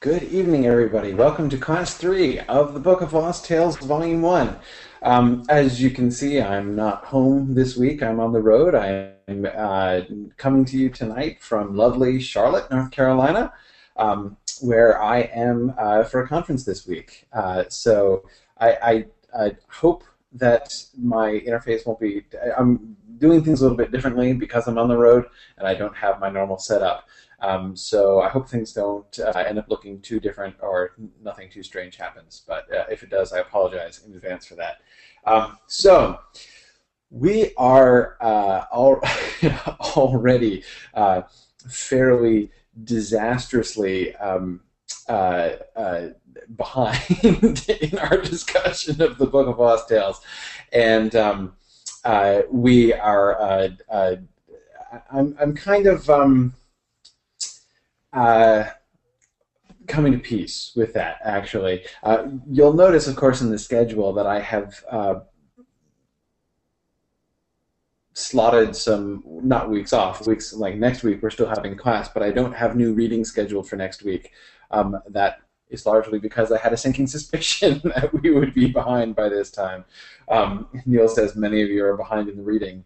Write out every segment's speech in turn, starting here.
Good evening, everybody. Welcome to Class 3 of the Book of Lost Tales, Volume 1. Um, as you can see, I'm not home this week. I'm on the road. I'm uh, coming to you tonight from lovely Charlotte, North Carolina, um, where I am uh, for a conference this week. Uh, so I, I, I, hope that my interface won't be. I'm doing things a little bit differently because I'm on the road and I don't have my normal setup. Um, so I hope things don't uh, end up looking too different or nothing too strange happens. But uh, if it does, I apologize in advance for that. Um, so we are uh, already uh, fairly disastrously um, uh, uh, behind in our discussion of the Book of Lost Tales, and um, we are. I'm, I'm kind of um, uh, coming to peace with that, actually. Uh, you'll notice, of course, in the schedule that I have uh, slotted some, not weeks off, weeks like next week we're still having class, but I don't have new reading scheduled for next week. Um, that is largely because I had a sinking suspicion that we would be behind by this time. Um, Neil says many of you are behind in the reading.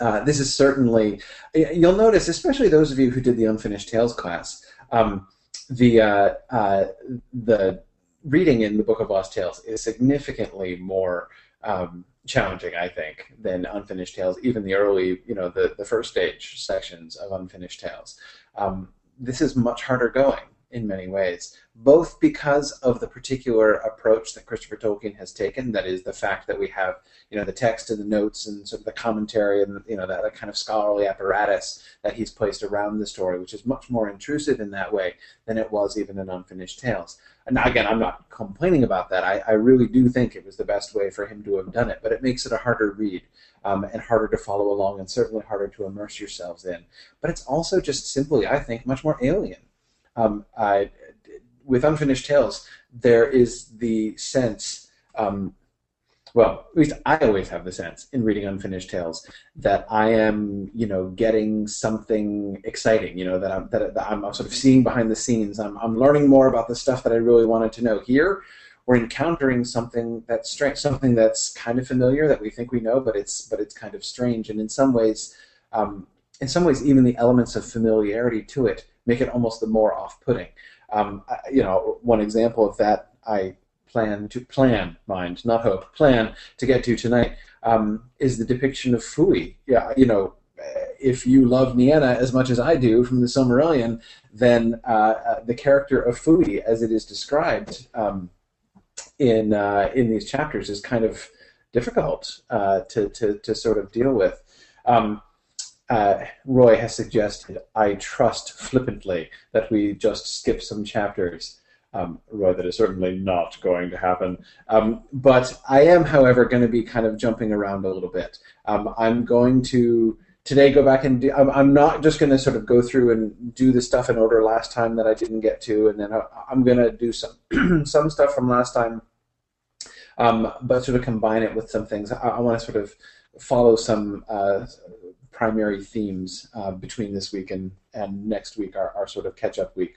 Uh, this is certainly, you'll notice, especially those of you who did the Unfinished Tales class, um, the, uh, uh, the reading in the Book of Lost Tales is significantly more um, challenging, I think, than Unfinished Tales, even the early, you know, the, the first stage sections of Unfinished Tales. Um, this is much harder going in many ways, both because of the particular approach that Christopher Tolkien has taken, that is the fact that we have, you know, the text and the notes and sort of the commentary and, you know, that, that kind of scholarly apparatus that he's placed around the story, which is much more intrusive in that way than it was even in Unfinished Tales. And again, I'm not complaining about that. I, I really do think it was the best way for him to have done it, but it makes it a harder read. Um, and harder to follow along, and certainly harder to immerse yourselves in. But it's also just simply, I think, much more alien um, I, with Unfinished Tales, there is the sense, um, well, at least I always have the sense in reading Unfinished Tales that I am, you know, getting something exciting. You know, that I'm that, I'm sort of seeing behind the scenes. I'm I'm learning more about the stuff that I really wanted to know. Here, we're encountering something that's strange, something that's kind of familiar that we think we know, but it's but it's kind of strange, and in some ways. Um, in some ways, even the elements of familiarity to it make it almost the more off-putting. Um, you know, one example of that I plan to plan, mind, not hope, plan to get to tonight um, is the depiction of Fui. Yeah, you know, if you love Nienna as much as I do from the Silmarillion, then uh, uh, the character of Fui, as it is described um, in uh, in these chapters, is kind of difficult uh, to, to to sort of deal with. Um, uh, Roy has suggested, I trust flippantly that we just skip some chapters. Um, Roy, that is certainly not going to happen. Um, but I am, however, going to be kind of jumping around a little bit. Um, I'm going to today go back and do, I'm, not just going to sort of go through and do the stuff in order last time that I didn't get to, and then I, am going to do some some stuff from last time, um, but sort of combine it with some things. I, I want to sort of follow some uh, primary themes uh, between this week and, and next week, our, our sort of catch up week.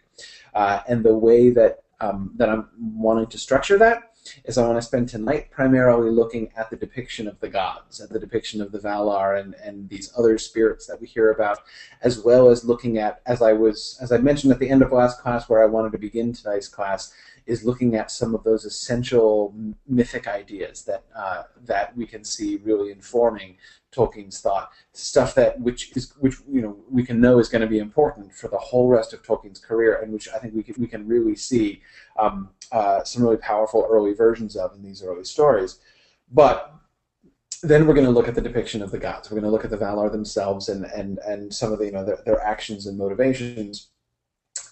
Uh, and the way that, um, that I'm wanting to structure that is I want to spend tonight primarily looking at the depiction of the gods, at the depiction of the Valar and, and these other spirits that we hear about, as well as looking at, as I was as I mentioned at the end of last class where I wanted to begin tonight's class, is looking at some of those essential mythic ideas that uh, that we can see really informing Tolkien's thought, stuff that which is which you know we can know is going to be important for the whole rest of Tolkien's career, and which I think we can, we can really see um, uh, some really powerful early versions of in these early stories. But then we're going to look at the depiction of the gods. We're going to look at the Valar themselves and and and some of the you know their, their actions and motivations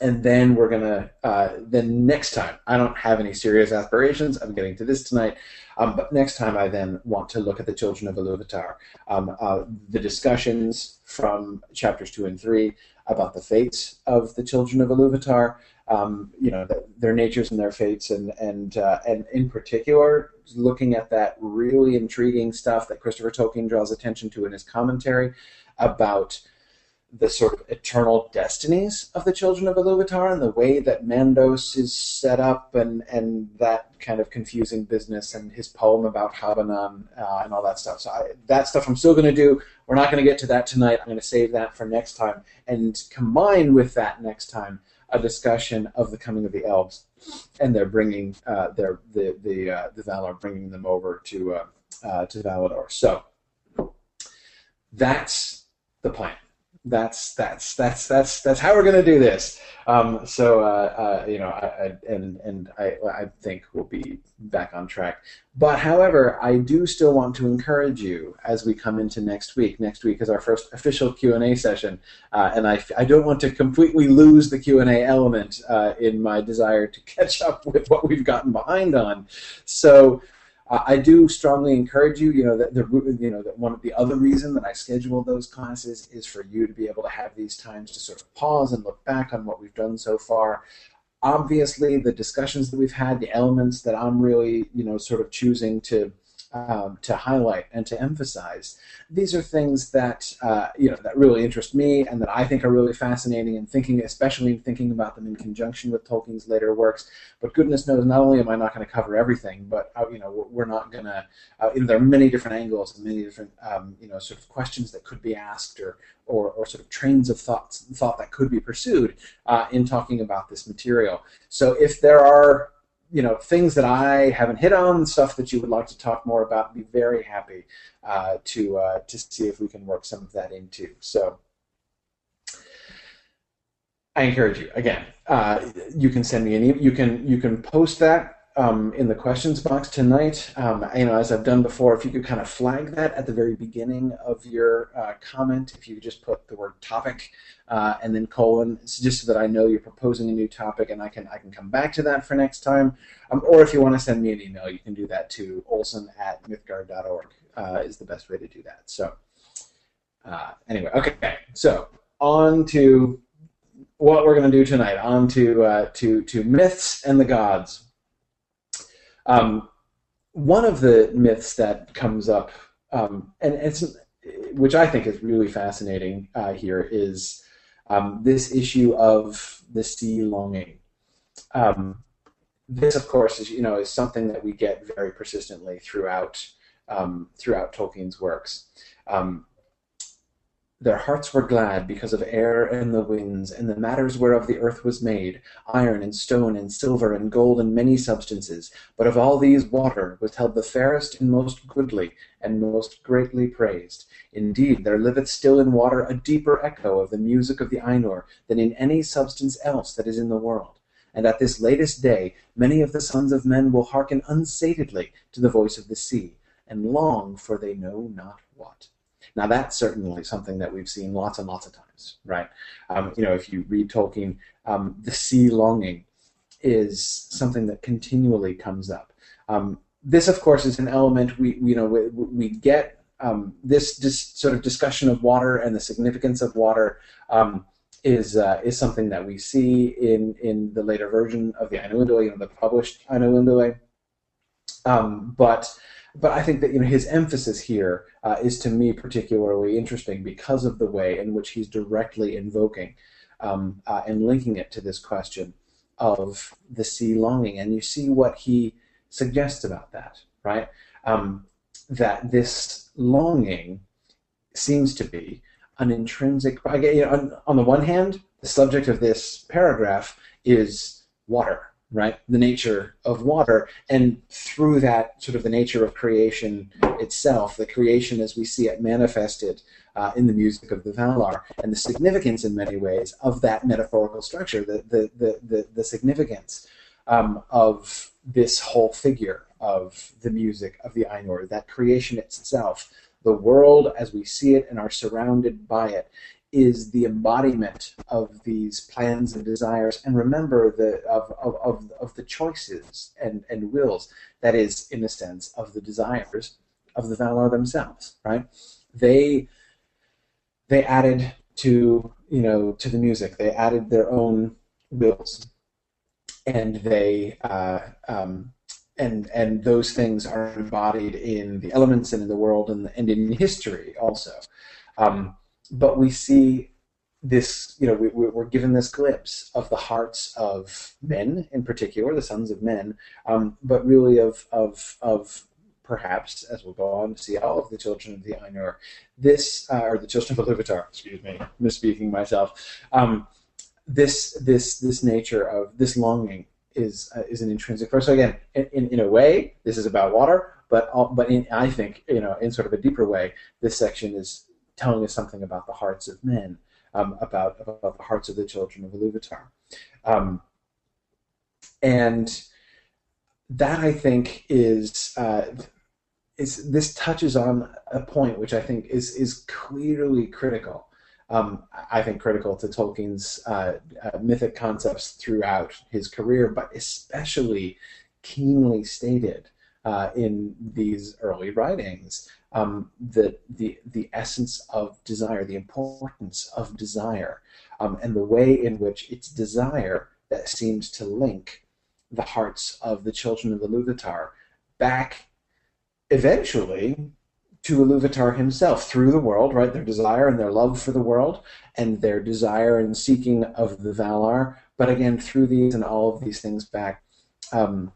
and then we're gonna uh, then next time i don't have any serious aspirations i'm getting to this tonight um, but next time i then want to look at the children of iluvatar um, uh, the discussions from chapters two and three about the fates of the children of iluvatar um, you know the, their natures and their fates and and uh, and in particular looking at that really intriguing stuff that christopher tolkien draws attention to in his commentary about the sort of eternal destinies of the children of Iluvatar and the way that Mandos is set up and, and that kind of confusing business and his poem about Habbanan uh, and all that stuff. So I, that stuff I'm still going to do. We're not going to get to that tonight. I'm going to save that for next time and combine with that next time a discussion of the coming of the elves and they're bringing uh, their the the uh, the Valar bringing them over to uh, uh to Valinor. So that's the plan that's that's that's that's that's how we're going to do this. Um, so uh, uh, you know, I, I, and and I I think we'll be back on track. But however, I do still want to encourage you as we come into next week. Next week is our first official Q and A session, uh, and I, I don't want to completely lose the Q and A element uh, in my desire to catch up with what we've gotten behind on. So uh, I do strongly encourage you. You know, the, the you know that one of the other reason that I schedule those classes is for you to be able to have these times to sort of pause and look back on what we've done so far. Obviously, the discussions that we've had, the elements that I'm really you know sort of choosing to um, to highlight and to emphasize. These are things that uh, you know that really interest me and that I think are really fascinating. And thinking, especially thinking about them in conjunction with Tolkien's later works. But goodness knows, not only am I not going to cover everything, but uh, you know we're not going to. Uh, there are many different angles and many different um, you know sort of questions that could be asked or or, or sort of trains of thoughts thought that could be pursued uh, in talking about this material. So if there are you know things that I haven't hit on, stuff that you would like to talk more about, be very happy uh, to uh, to see if we can work some of that into. So I encourage you again. Uh, you can send me an email. You can you can post that um, in the questions box tonight. Um, you know, as I've done before, if you could kind of flag that at the very beginning of your uh, comment, if you just put the word topic uh, and then colon, just so that I know you're proposing a new topic and I can I can come back to that for next time. Um, or if you want to send me an email, you can do that to olsen at mythgard.org uh, is the best way to do that. So uh, anyway, okay, so on to what we're going to do tonight. On to uh, to to myths and the gods. Um, one of the myths that comes up, um, and it's which I think is really fascinating uh, here, is um, this issue of the sea longing. Um, this, of course, is you know is something that we get very persistently throughout um, throughout Tolkien's works. Um, their hearts were glad because of air and the winds, and the matters whereof the earth was made, iron and stone and silver and gold and many substances. But of all these water was held the fairest and most goodly, and most greatly praised. Indeed, there liveth still in water a deeper echo of the music of the Ainur than in any substance else that is in the world. And at this latest day many of the sons of men will hearken unsatedly to the voice of the sea, and long for they know not what. Now that's certainly something that we've seen lots and lots of times, right? Um, you know, if you read Tolkien, um, the sea longing is something that continually comes up. Um, this, of course, is an element we, you know, we, we get um, this, this sort of discussion of water and the significance of water um, is uh, is something that we see in in the later version of the Ainulindalë, you know, the published Ainulindalë. Um, but but I think that you know his emphasis here uh, is to me particularly interesting because of the way in which he's directly invoking um, uh, and linking it to this question of the sea longing, and you see what he suggests about that, right? Um, that this longing seems to be an intrinsic. You know, on, on the one hand, the subject of this paragraph is water, right? The nature of water, and through that, sort of the nature of creation itself, the creation as we see it manifested uh, in the music of the Valar, and the significance in many ways of that metaphorical structure, the the the the, the significance um, of this whole figure of the music of the Ainur, that creation itself, the world as we see it and are surrounded by it, is the embodiment of these plans and desires and remember the of, of, of, of, the choices and, and wills that is in a sense of the desires of the Valar themselves right? They they added to you know to the music. They added their own wills and they uh, um, and and those things are embodied in the elements and in the world and, and in history also. Um, but we see this, you know, we, we're given this glimpse of the hearts of men, in particular, the sons of men, um, but really of of of perhaps, as we'll go on to see, all of the children of the Ainur. This, uh, or the children of Iluvatar, excuse me, misspeaking myself. Um, this this this nature of this longing is uh, is an intrinsic force. So again, in, in, a way, this is about water, but all, but in, I think you know in sort of a deeper way, this section is telling us something about the hearts of men, um, about about the hearts of the children of Iluvatar, um, and that I think is. Uh, is this touches on a point which I think is is clearly critical um, I think critical to Tolkien's uh, uh, mythic concepts throughout his career, but especially keenly stated uh, in these early writings. Um, the, the, the essence of desire, the importance of desire, um, and the way in which it's desire that seems to link the hearts of the children of Iluvatar back eventually to Iluvatar himself through the world, right? Their desire and their love for the world, and their desire and seeking of the Valar. But again, through these and all of these things back, um,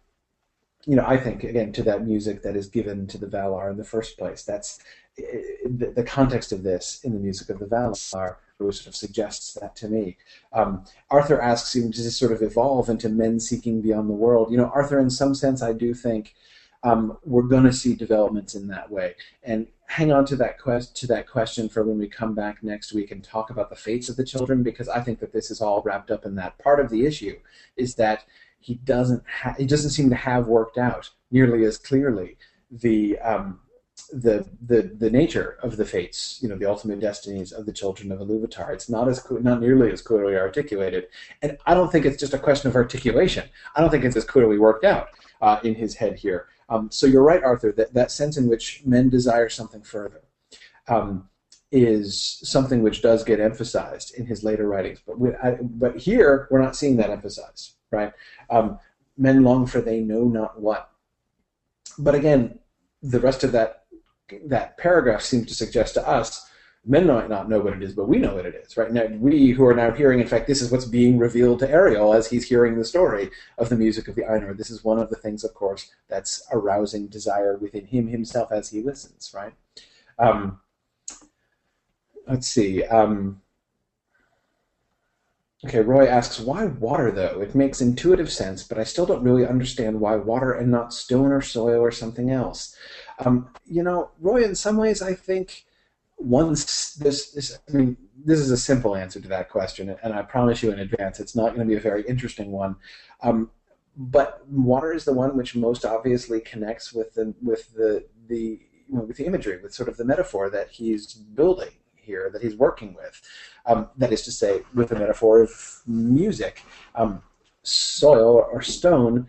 you know, I think again to that music that is given to the Valar in the first place. That's the, context of this in the music of the Valar really sort of suggests that to me. Um, Arthur asks, him to sort of evolve into men seeking beyond the world? You know, Arthur, in some sense, I do think um, we're going to see developments in that way. And hang on to that quest to that question for when we come back next week and talk about the fates of the children, because I think that this is all wrapped up in that. Part of the issue is that he doesn't ha- he doesn't seem to have worked out nearly as clearly the um, the the the nature of the fates, you know, the ultimate destinies of the children of Iluvatar. It's not as not nearly as clearly articulated, and I don't think it's just a question of articulation. I don't think it's as clearly worked out uh, in his head here. Um, so you're right, Arthur, that that sense in which men desire something further um, is something which does get emphasized in his later writings. But we, I, but here we're not seeing that emphasized, right? Um, men long for they know not what. But again, the rest of that that paragraph seems to suggest to us men might not know what it is, but we know what it is, right? Now, we who are now hearing, in fact, this is what's being revealed to Eriol as he's hearing the story of the music of the Ainur. This is one of the things, of course, that's arousing desire within him himself as he listens, right? Um, let's see. Um, okay, Roy asks, why water, though? It makes intuitive sense, but I still don't really understand why water and not stone or soil or something else. Um, you know, Roy, in some ways, I think once this, this, I mean, this is a simple answer to that question, and I promise you in advance, it's not going to be a very interesting one. Um, but water is the one which most obviously connects with the with the the with the imagery, with sort of the metaphor that he's building here, that he's working with. Um, that is to say, with the metaphor of music, um, soil or stone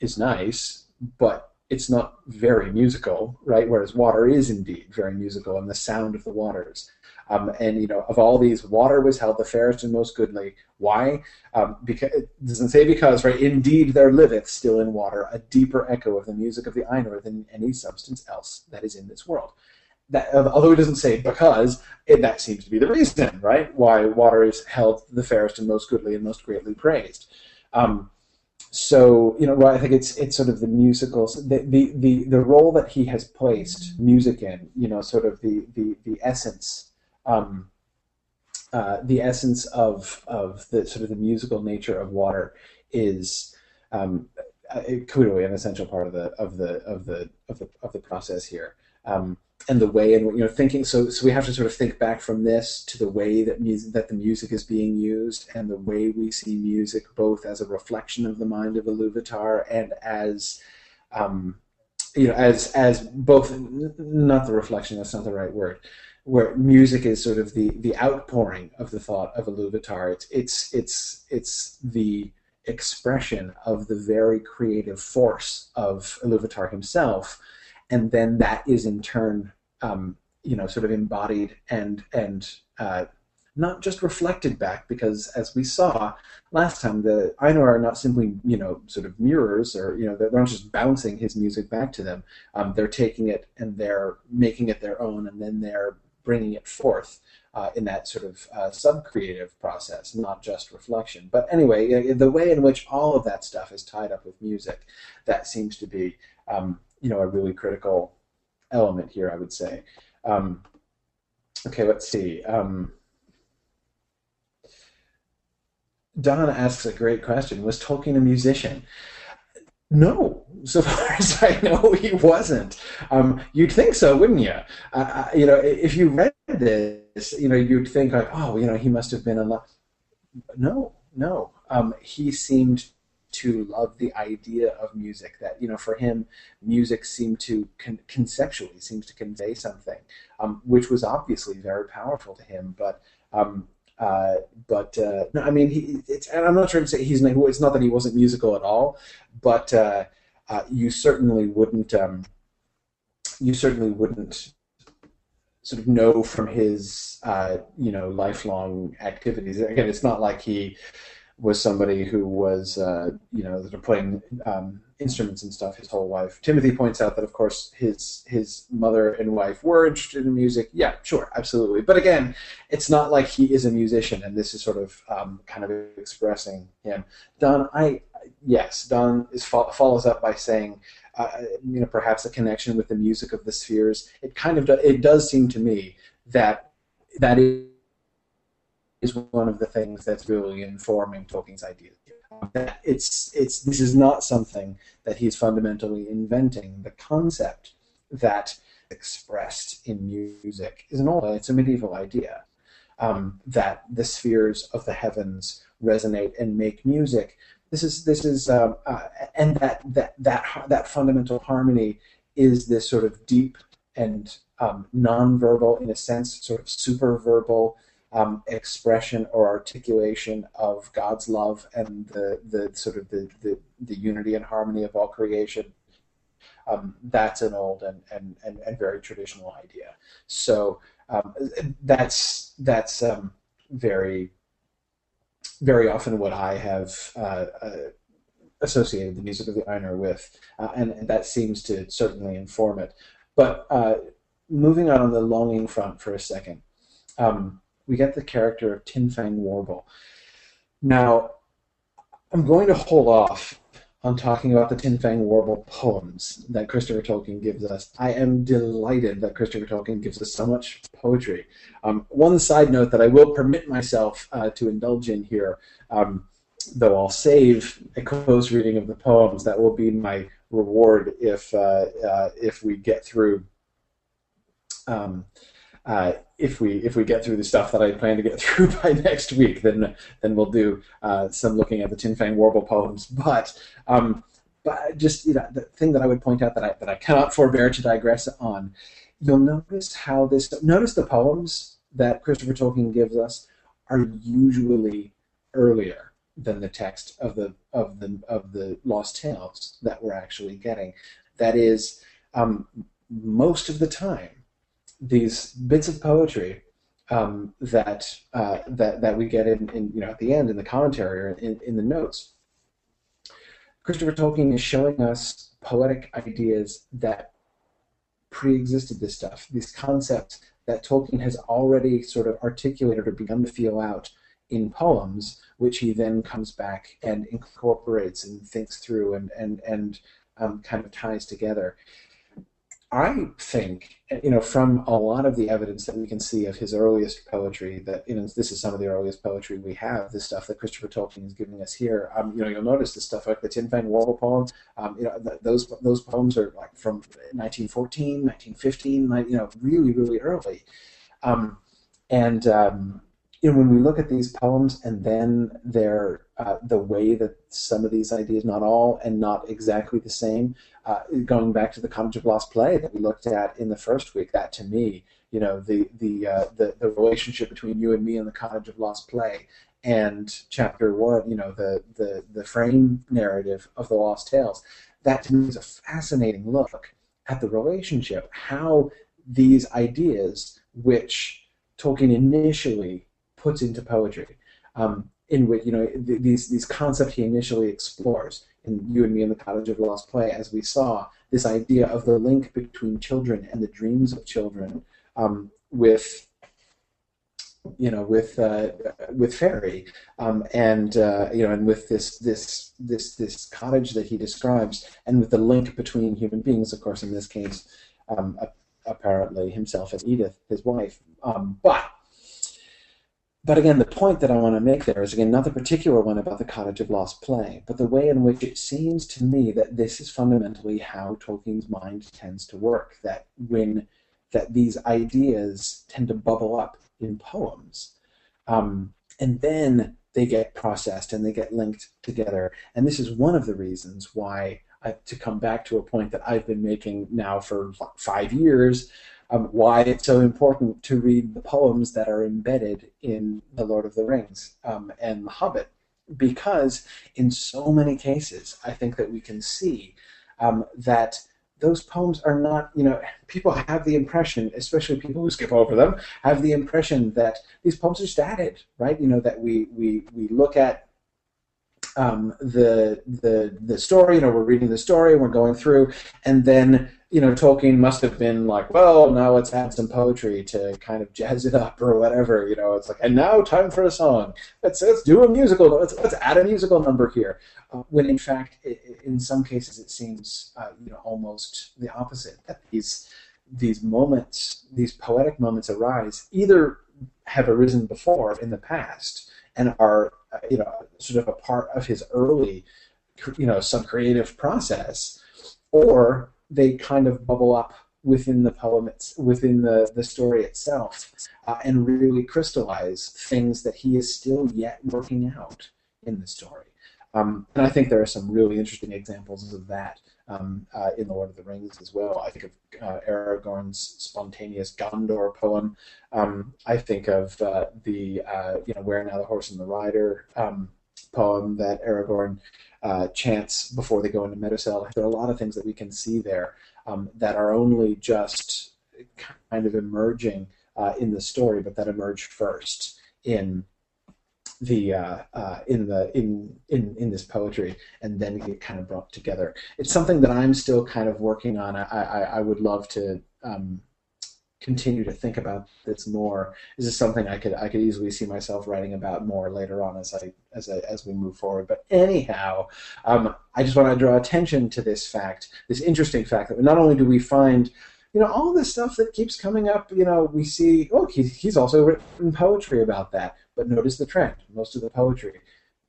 is nice, but it's not very musical, right? Whereas water is indeed very musical, and the sound of the waters. Um, and you know, of all these, water was held the fairest and most goodly. Why? Um, because it doesn't say because, right? Indeed, there liveth still in water a deeper echo of the music of the Ainur than any substance else that is in this world. That, although it doesn't say because, it, that seems to be the reason, right? Why water is held the fairest and most goodly and most greatly praised. Um, so you know, I think it's it's sort of the musicals, the, the the the role that he has placed music in. You know, sort of the the the essence, um, uh, the essence of of the sort of the musical nature of water is um, uh, clearly an essential part of the of the of the of the of the process here. Um, and the way in you know thinking. So so we have to sort of think back from this to the way that music that the music is being used and the way we see music both as a reflection of the mind of Iluvatar and as um, you know as as both not the reflection that's not the right word where music is sort of the the outpouring of the thought of Iluvatar it's it's it's it's the expression of the very creative force of Iluvatar himself and then that is in turn, um, you know, sort of embodied and and uh, not just reflected back, because as we saw last time, the Ainur are not simply you know sort of mirrors, or you know they're not just bouncing his music back to them. Um, they're taking it and they're making it their own, and then they're bringing it forth uh, in that sort of uh, sub-creative process, not just reflection. But anyway, the way in which all of that stuff is tied up with music, that seems to be, um, you know, a really critical element here, I would say. Um, okay, let's see. Um, Don asks a great question. Was Tolkien a musician? No, so far as I know, he wasn't. Um, you'd think so, wouldn't you? Uh, you know, if you read this, you know, you'd think like, oh, you know, he must have been in love. No, no. Um, he seemed to love the idea of music. That you know, for him, music seemed to con- conceptually seems to convey something, um, which was obviously very powerful to him. But um, uh, but uh, no, I mean, he, it's, and I'm not trying to say he's. It's not that he wasn't musical at all, but uh, uh, you certainly wouldn't. Um, you certainly wouldn't sort of know from his, uh, you know, lifelong activities. Again, it's not like he was somebody who was, uh, you know, playing um, instruments and stuff his whole life. Timothy points out that, of course, his his mother and wife were interested in music. Yeah, sure, absolutely. But again, it's not like he is a musician, and this is sort of um, kind of expressing him. Don, I yes, Don is follows up by saying. Uh, you know, perhaps a connection with the music of the spheres. It kind of do, it does seem to me that that is is one of the things that's really informing Tolkien's ideas. That it's it's this is not something that he's fundamentally inventing. The concept that expressed in music is an old it's a medieval idea um, that the spheres of the heavens resonate and make music. This is this is um, uh, and that that that that fundamental harmony is this sort of deep and um, non-verbal, in a sense, sort of super-verbal um, expression or articulation of God's love and the, the sort of the, the, the unity and harmony of all creation. Um, that's an old and, and, and, and, very traditional idea. So um, that's that's um, very very often what I have uh, uh, associated the music of the Ainur with, uh, and, and, that seems to certainly inform it. But uh, moving on on the longing front for a second. Um, we get the character of Tinfang Warble. Now, I'm going to hold off on talking about the Tinfang Warble poems that Christopher Tolkien gives us. I am delighted that Christopher Tolkien gives us so much poetry. Um, one side note that I will permit myself uh, to indulge in here, um, though I'll save a close reading of the poems. That will be my reward if uh, uh, if we get through. Um, uh, if we if we get through the stuff that I plan to get through by next week, then then we'll do uh, some looking at the Tinfang Warble poems. But um, but just you know, the thing that I would point out that I that I cannot forbear to digress on, you'll notice how this notice the poems that Christopher Tolkien gives us are usually earlier than the text of the of the of the Lost Tales that we're actually getting. That is, um, most of the time these bits of poetry um, that uh, that that we get in, in, you know at the end in the commentary or in, in the notes. Christopher Tolkien is showing us poetic ideas that pre-existed this stuff, these concepts that Tolkien has already sort of articulated or begun to feel out in poems, which he then comes back and incorporates and thinks through and and and um, kind of ties together. I think, you know, from a lot of the evidence that we can see of his earliest poetry, that you know, this is some of the earliest poetry we have. The stuff that Christopher Tolkien is giving us here. Um, you know, you'll notice the stuff like the Tinfang Warble poem. Um, you know, th- those those poems are like from 1914, 1915. like, you know, really, really early. Um, and um, you know, when we look at these poems and then they're uh, the way that some of these ideas, not all and not exactly the same, uh, going back to the Cottage of Lost Play that we looked at in the first week, that to me, you know, the the uh, the, the relationship between you and me and the Cottage of Lost Play, and chapter one, you know, the the the frame narrative of the Lost Tales, that to me is a fascinating look at the relationship, how these ideas, which Tolkien initially puts into poetry, um, in which you know th- these these concepts he initially explores in You and Me in the Cottage of Lost Play, as we saw this idea of the link between children and the dreams of children, um, with you know with uh, with Fairy um, and uh, you know and with this this this this cottage that he describes and with the link between human beings of course in this case um, apparently himself and Edith his wife. Um, but but again the point that I want to make there is again not the particular one about the cottage of lost play but the way in which it seems to me that this is fundamentally how Tolkien's mind tends to work that when that these ideas tend to bubble up in poems. Um, and then they get processed and they get linked together. And this is one of the reasons why, I, to come back to a point that I've been making now for five years, um, why it's so important to read the poems that are embedded in The Lord of the Rings um, and The Hobbit. Because in so many cases, I think that we can see um, that those poems are not, you know, people have the impression, especially people who skip over them, have the impression that these poems are stated, right? You know, that we, we, we look at um, the, the, the story, you know, we're reading the story, we're going through, and then you know, Tolkien must have been like, well, now let's add some poetry to kind of jazz it up or whatever. You know, it's like, and now time for a song. Let's let's do a musical. Let's let's add a musical number here. Uh, when in fact, it, in some cases, it seems uh, you know almost the opposite. That these these moments, these poetic moments, arise either have arisen before in the past and are you know sort of a part of his early you know some creative process, or they kind of bubble up within the poem, it's, within the, the story itself, uh, and really crystallize things that he is still yet working out in the story. Um, and I think there are some really interesting examples of that um, uh, in The Lord of the Rings as well. I think of uh, Aragorn's spontaneous Gondor poem. Um, I think of uh, the uh, you know Where Now the Horse and the Rider um, poem that Aragorn uh, chants before they go into Meduseld. There are a lot of things that we can see there um, that are only just kind of emerging uh, in the story, but that emerge first in the uh, uh, in the in, in in this poetry and then get kind of brought together. It's something that I'm still kind of working on. I I, I would love to um, continue to think about this more. This is something I could I could easily see myself writing about more later on as I as I, as we move forward. But anyhow, um, I just want to draw attention to this fact, this interesting fact that not only do we find you know all this stuff that keeps coming up you know we see oh he, he's also written poetry about that but notice the trend most of the poetry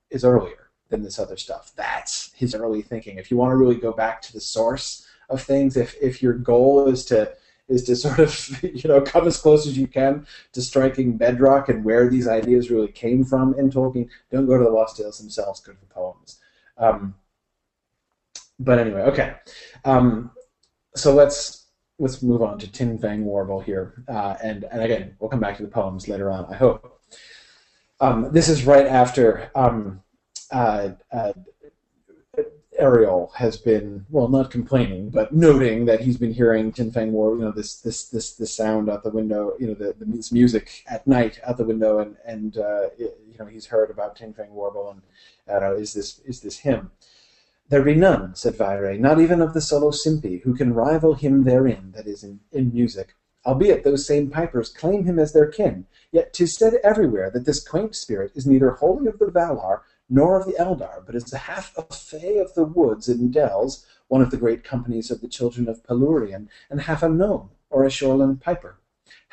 is earlier than this other stuff that's his early thinking if you want to really go back to the source of things if if your goal is to is to sort of you know come as close as you can to striking bedrock and where these ideas really came from in Tolkien. Don't go to the Lost Tales themselves. Go to the poems. Um, but anyway, okay. Um, so let's let's move on to Tinfang Warble here, uh, and and again we'll come back to the poems later on. I hope. Um, this is right after um, uh, uh, Eriol has been well, not complaining, but noting that he's been hearing Tin Fang War, you know, this this this this sound out the window, you know, the, the this music at night out the window, and and uh, it, you know he's heard about Tinfang Warble, and uh, is this is this him? There be none, said Vaire, not even of the Solosimpi, who can rival him therein, that is, in, in music. Albeit those same pipers claim him as their kin, yet 'tis said everywhere that this quaint spirit is neither wholly of the Valar nor of the Eldar, but is a half a Fey of the woods and dells, one of the great companies of the children of Palúrien, and half a gnome, or a shoreland piper.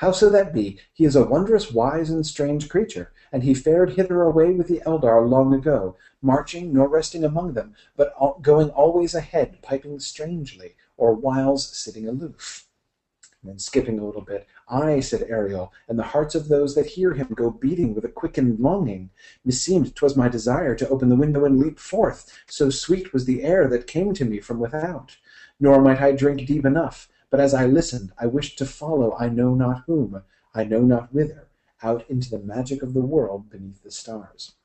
Howso that be, he is a wondrous wise and strange creature, and he fared hither away with the Eldar long ago, marching nor resting among them, but going always ahead, piping strangely, or whiles sitting aloof. And skipping a little bit, Ay, said Eriol, and the hearts of those that hear him go beating with a quickened longing. Meseemed 'twas my desire to open the window and leap forth, so sweet was the air that came to me from without. Nor might I drink deep enough, but as I listened, I wished to follow I know not whom, I know not whither, out into the magic of the world beneath the stars.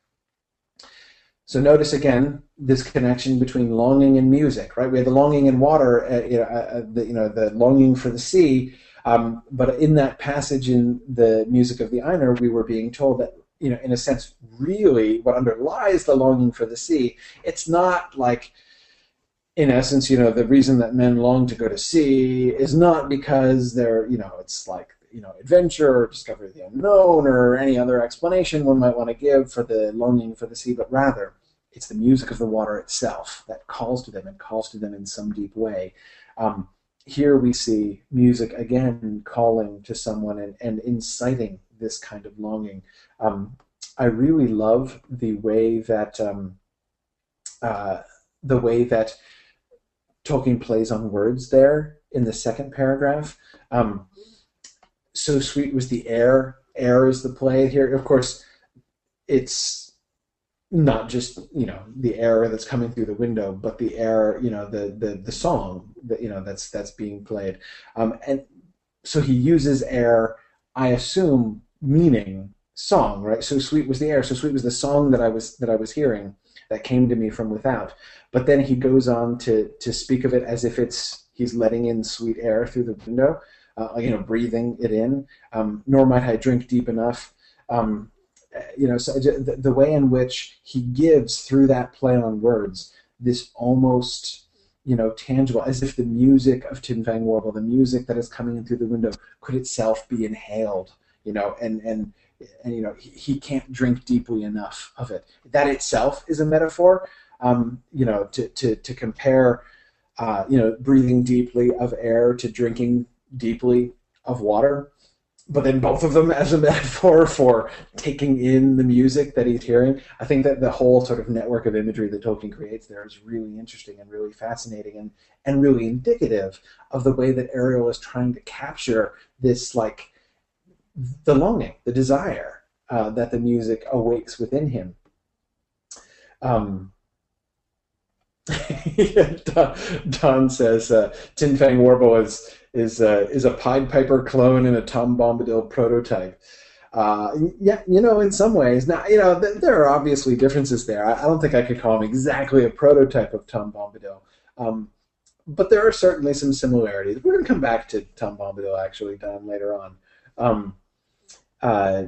So notice again this connection between longing and music, right? We have the longing in water, uh, you, know, uh, uh the, you know, the longing for the sea, um, but in that passage in the music of the Ainur, we were being told that, you know, in a sense, really what underlies the longing for the sea, it's not like, in essence, you know, the reason that men long to go to sea is not because they're, you know, it's like you know adventure or discovery of the unknown or any other explanation one might want to give for the longing for the sea, but rather it's the music of the water itself that calls to them and calls to them in some deep way. Um, here we see music again calling to someone and, and inciting this kind of longing. Um, I really love the way that um, uh, the way that Tolkien plays on words there in the second paragraph. Um, so sweet was the air. Air is the play here. Of course, it's not just you know the air that's coming through the window, but the air, you know, the the the song that you know that's that's being played. Um, and so he uses air. I assume meaning song, right? So sweet was the air. So sweet was the song that I was that I was hearing that came to me from without. But then he goes on to to speak of it as if it's he's letting in sweet air through the window, uh, you know, breathing it in. Um, nor might I drink deep enough. Um, you know, so the, the way in which he gives through that play on words this almost you know tangible, as if the music of Tinfang Warble, the music that is coming in through the window, could itself be inhaled. You know, and and and you know he, he can't drink deeply enough of it. That itself is a metaphor. Um, you know, to to to compare, uh, you know, breathing deeply of air to drinking deeply of water. But then both of them as a metaphor for taking in the music that he's hearing. I think that the whole sort of network of imagery that Tolkien creates there is really interesting and really fascinating and, and really indicative of the way that Eriol is trying to capture this like the longing, the desire uh, that the music awakes within him. Um, Don, Don, says uh, Tinfang Warble is is uh, is a Pied Piper clone and a Tom Bombadil prototype. Uh, yeah, you know, in some ways. Now, you know, th- there are obviously differences there. I, I, don't think I could call him exactly a prototype of Tom Bombadil, um, but there are certainly some similarities. We're going to come back to Tom Bombadil actually, Don, later on. Um, uh,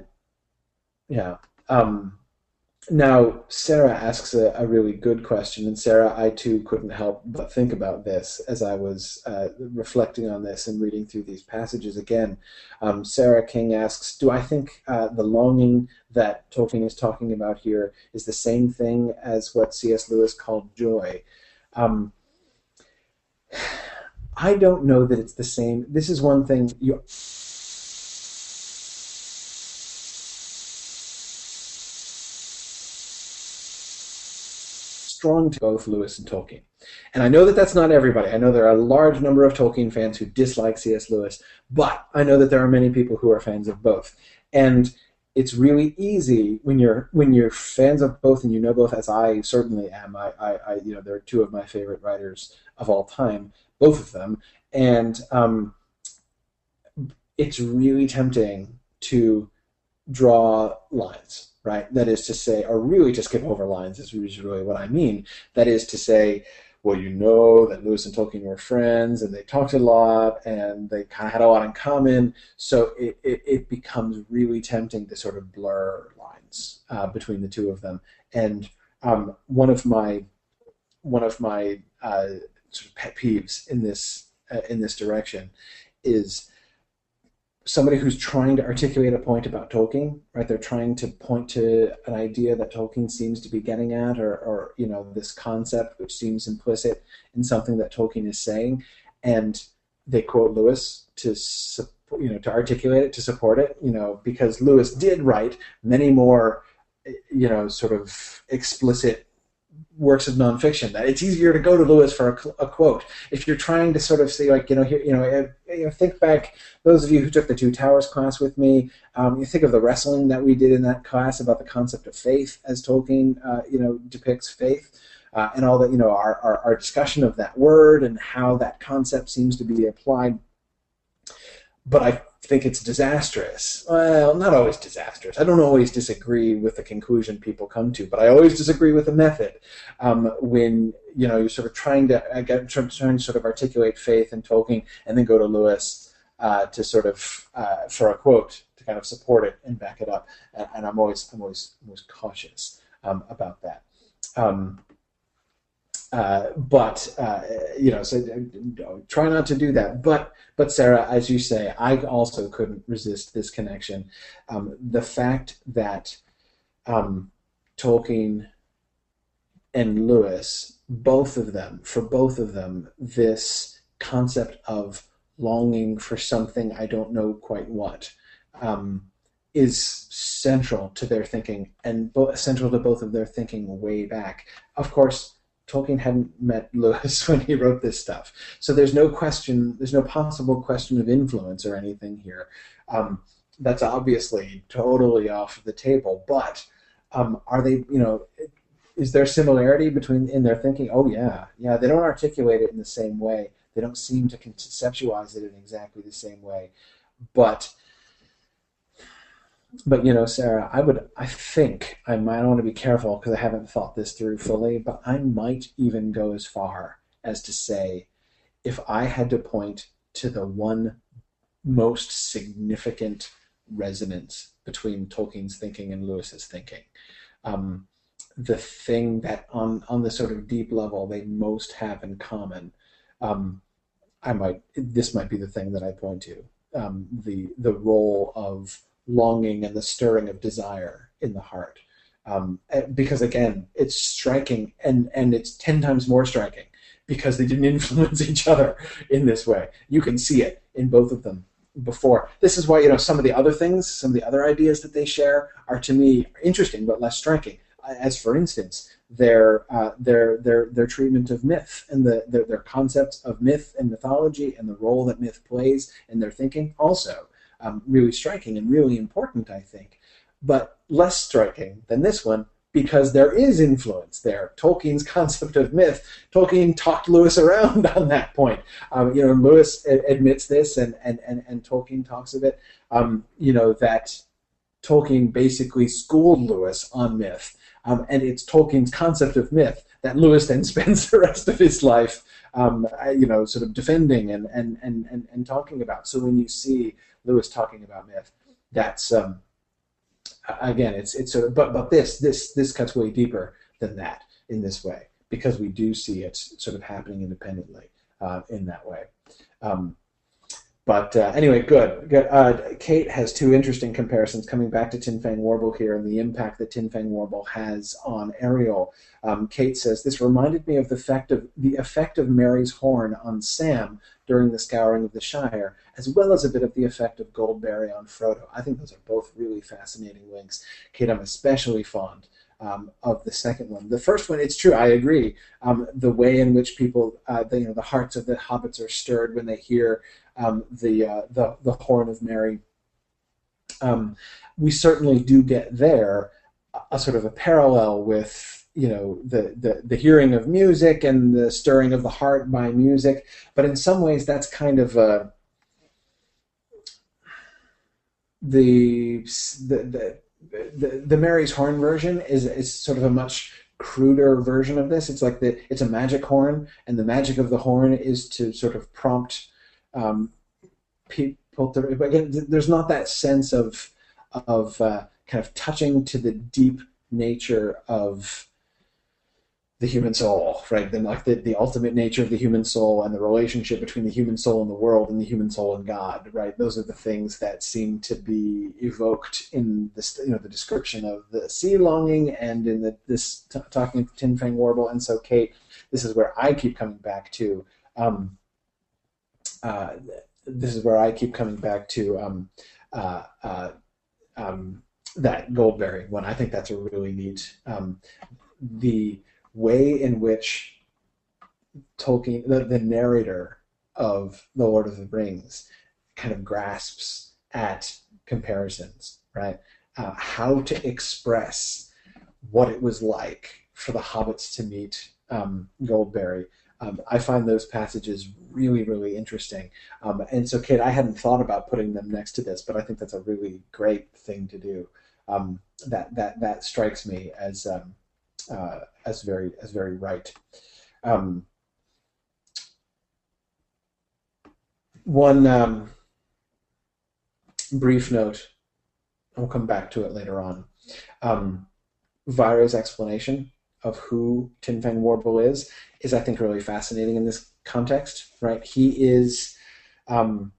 yeah. Um, now, Sarah asks a, a, really good question, and Sarah, I too couldn't help but think about this as I was uh, reflecting on this and reading through these passages again. Um, Sarah King asks, Do I think uh, the longing that Tolkien is talking about here is the same thing as what C.S. Lewis called joy? Um, I don't know that it's the same. This is one thing you strong to both Lewis and Tolkien. And I know that that's not everybody. I know there are a large number of Tolkien fans who dislike C.S. Lewis, but I know that there are many people who are fans of both. And it's really easy when you're when you're fans of both and you know both, as I certainly am. I, I, I you know they're two of my favorite writers of all time, both of them, and um, it's really tempting to draw lines right? That is to say, or really to skip over lines is really what I mean. That is to say, well, you know that Lewis and Tolkien were friends and they talked a lot and they kind of had a lot in common. So it, it, it becomes really tempting to sort of blur lines uh, between the two of them. And um, one of my one of my uh, sort of pet peeves in this uh, in this direction is somebody who's trying to articulate a point about Tolkien, right? They're trying to point to an idea that Tolkien seems to be getting at, or, or you know, this concept which seems implicit in something that Tolkien is saying, and they quote Lewis to you know to articulate it to support it, you know, because Lewis did write many more, you know, sort of explicit works of nonfiction. That it's easier to go to Lewis for a, a, quote if you're trying to sort of say like you know here you know, uh, you know think back those of you who took the Two Towers class with me. Um, you think of the wrestling that we did in that class about the concept of faith as Tolkien uh, you know depicts faith. Uh, and all that you know our, our, our discussion of that word and how that concept seems to be applied but I think it's disastrous. Well, not always disastrous. I don't always disagree with the conclusion people come to, but I always disagree with the method. Um, when you know you're sort of trying to uh, get trying to sort of articulate faith and Tolkien, and then go to Lewis uh, to sort of uh, for a quote to kind of support it and back it up. And, and I'm always I'm always I'm always cautious um, about that. Um, uh, but uh, you know, so uh, try not to do that. But but Sarah, as you say, I also couldn't resist this connection. Um, the fact that um, Tolkien and Lewis, both of them, for both of them, this concept of longing for something I don't know quite what. Um, is central to their thinking and bo- central to both of their thinking way back. Of course, Tolkien hadn't met Lewis when he wrote this stuff, so there's no question, there's no possible question of influence or anything here. Um, that's obviously totally off the table. But um, are they, you know, is there similarity between in their thinking? Oh yeah, yeah. They don't articulate it in the same way. They don't seem to conceptualize it in exactly the same way, but but you know, Sarah, I would, I think I might want to be careful because I haven't thought this through fully, but I might even go as far as to say, if I had to point to the one most significant resonance between Tolkien's thinking and Lewis's thinking, um, the thing that on on the sort of deep level they most have in common, um, I might this might be the thing that I point to um, the the role of longing and the stirring of desire in the heart. Um, because again, it's striking and, and it's 10 times more striking because they didn't influence each other in this way. You can see it in both of them before. This is why, you know, some of the other things, some of the other ideas that they share are to me interesting but less striking. As for instance, their uh, their their their treatment of myth and the their, their concepts of myth and mythology and the role that myth plays in their thinking also um, really striking and really important, I think, but less striking than this one because there is influence there. Tolkien's concept of myth, Tolkien talked Lewis around on that point. Um, you know, Lewis admits this, and, and, and, and Tolkien talks of it. Um, you know that Tolkien basically schooled Lewis on myth, um, and it's Tolkien's concept of myth that Lewis then spends the rest of his life, um, you know, sort of defending and, and, and, and, and talking about. So when you see Lewis talking about myth. That's um, again, it's it's sort of, but but this this this cuts way deeper than that in this way because we do see it sort of happening independently uh, in that way. Um, but uh, anyway, good. Uh, Kate has two interesting comparisons coming back to Tinfang Warble here and the impact that Tinfang Warble has on Eriol. Um, Kate says this reminded me of the effect of the effect of Merry's horn on Sam during the scouring of the Shire, as well as a bit of the effect of Goldberry on Frodo. I think those are both really fascinating links. Kate, I'm especially fond um, of the second one. The first one, it's true. I agree. Um, the way in which people, uh, the, you know, the hearts of the hobbits are stirred when they hear um, the, uh, the the horn of Merry. Um, we certainly do get there a, a sort of a parallel with you know the, the the hearing of music and the stirring of the heart by music, but in some ways that's kind of a the the the, the, the Merry's horn version is is sort of a much cruder version of this. It's like the it's a magic horn, and the magic of the horn is to sort of prompt um, people to. But again, there's not that sense of of uh, kind of touching to the deep nature of the human soul, right? Then like the, the ultimate nature of the human soul and the relationship between the human soul and the world and the human soul and God, right? Those are the things that seem to be evoked in this, you know, the description of the sea longing and in the, this t- talking Tinfang Warble. And so, Kate, this is where I keep coming back to. Um, uh, this is where I keep coming back to um, uh, uh, um, that Goldberry one. I think that's a really neat. Um, the way in which Tolkien, the, the narrator of The Lord of the Rings, kind of grasps at comparisons, right? Uh, how to express what it was like for the hobbits to meet um, Goldberry. Um, I find those passages really, really interesting. Um, and so, Kate, I hadn't thought about putting them next to this, but I think that's a really great thing to do. Um, that that that strikes me as um, uh, as very as very right. Um, one um, brief note. I'll come back to it later on. Um, Vairë's explanation of who Tinfang Warble is is I think really fascinating in this context. Right, he is um,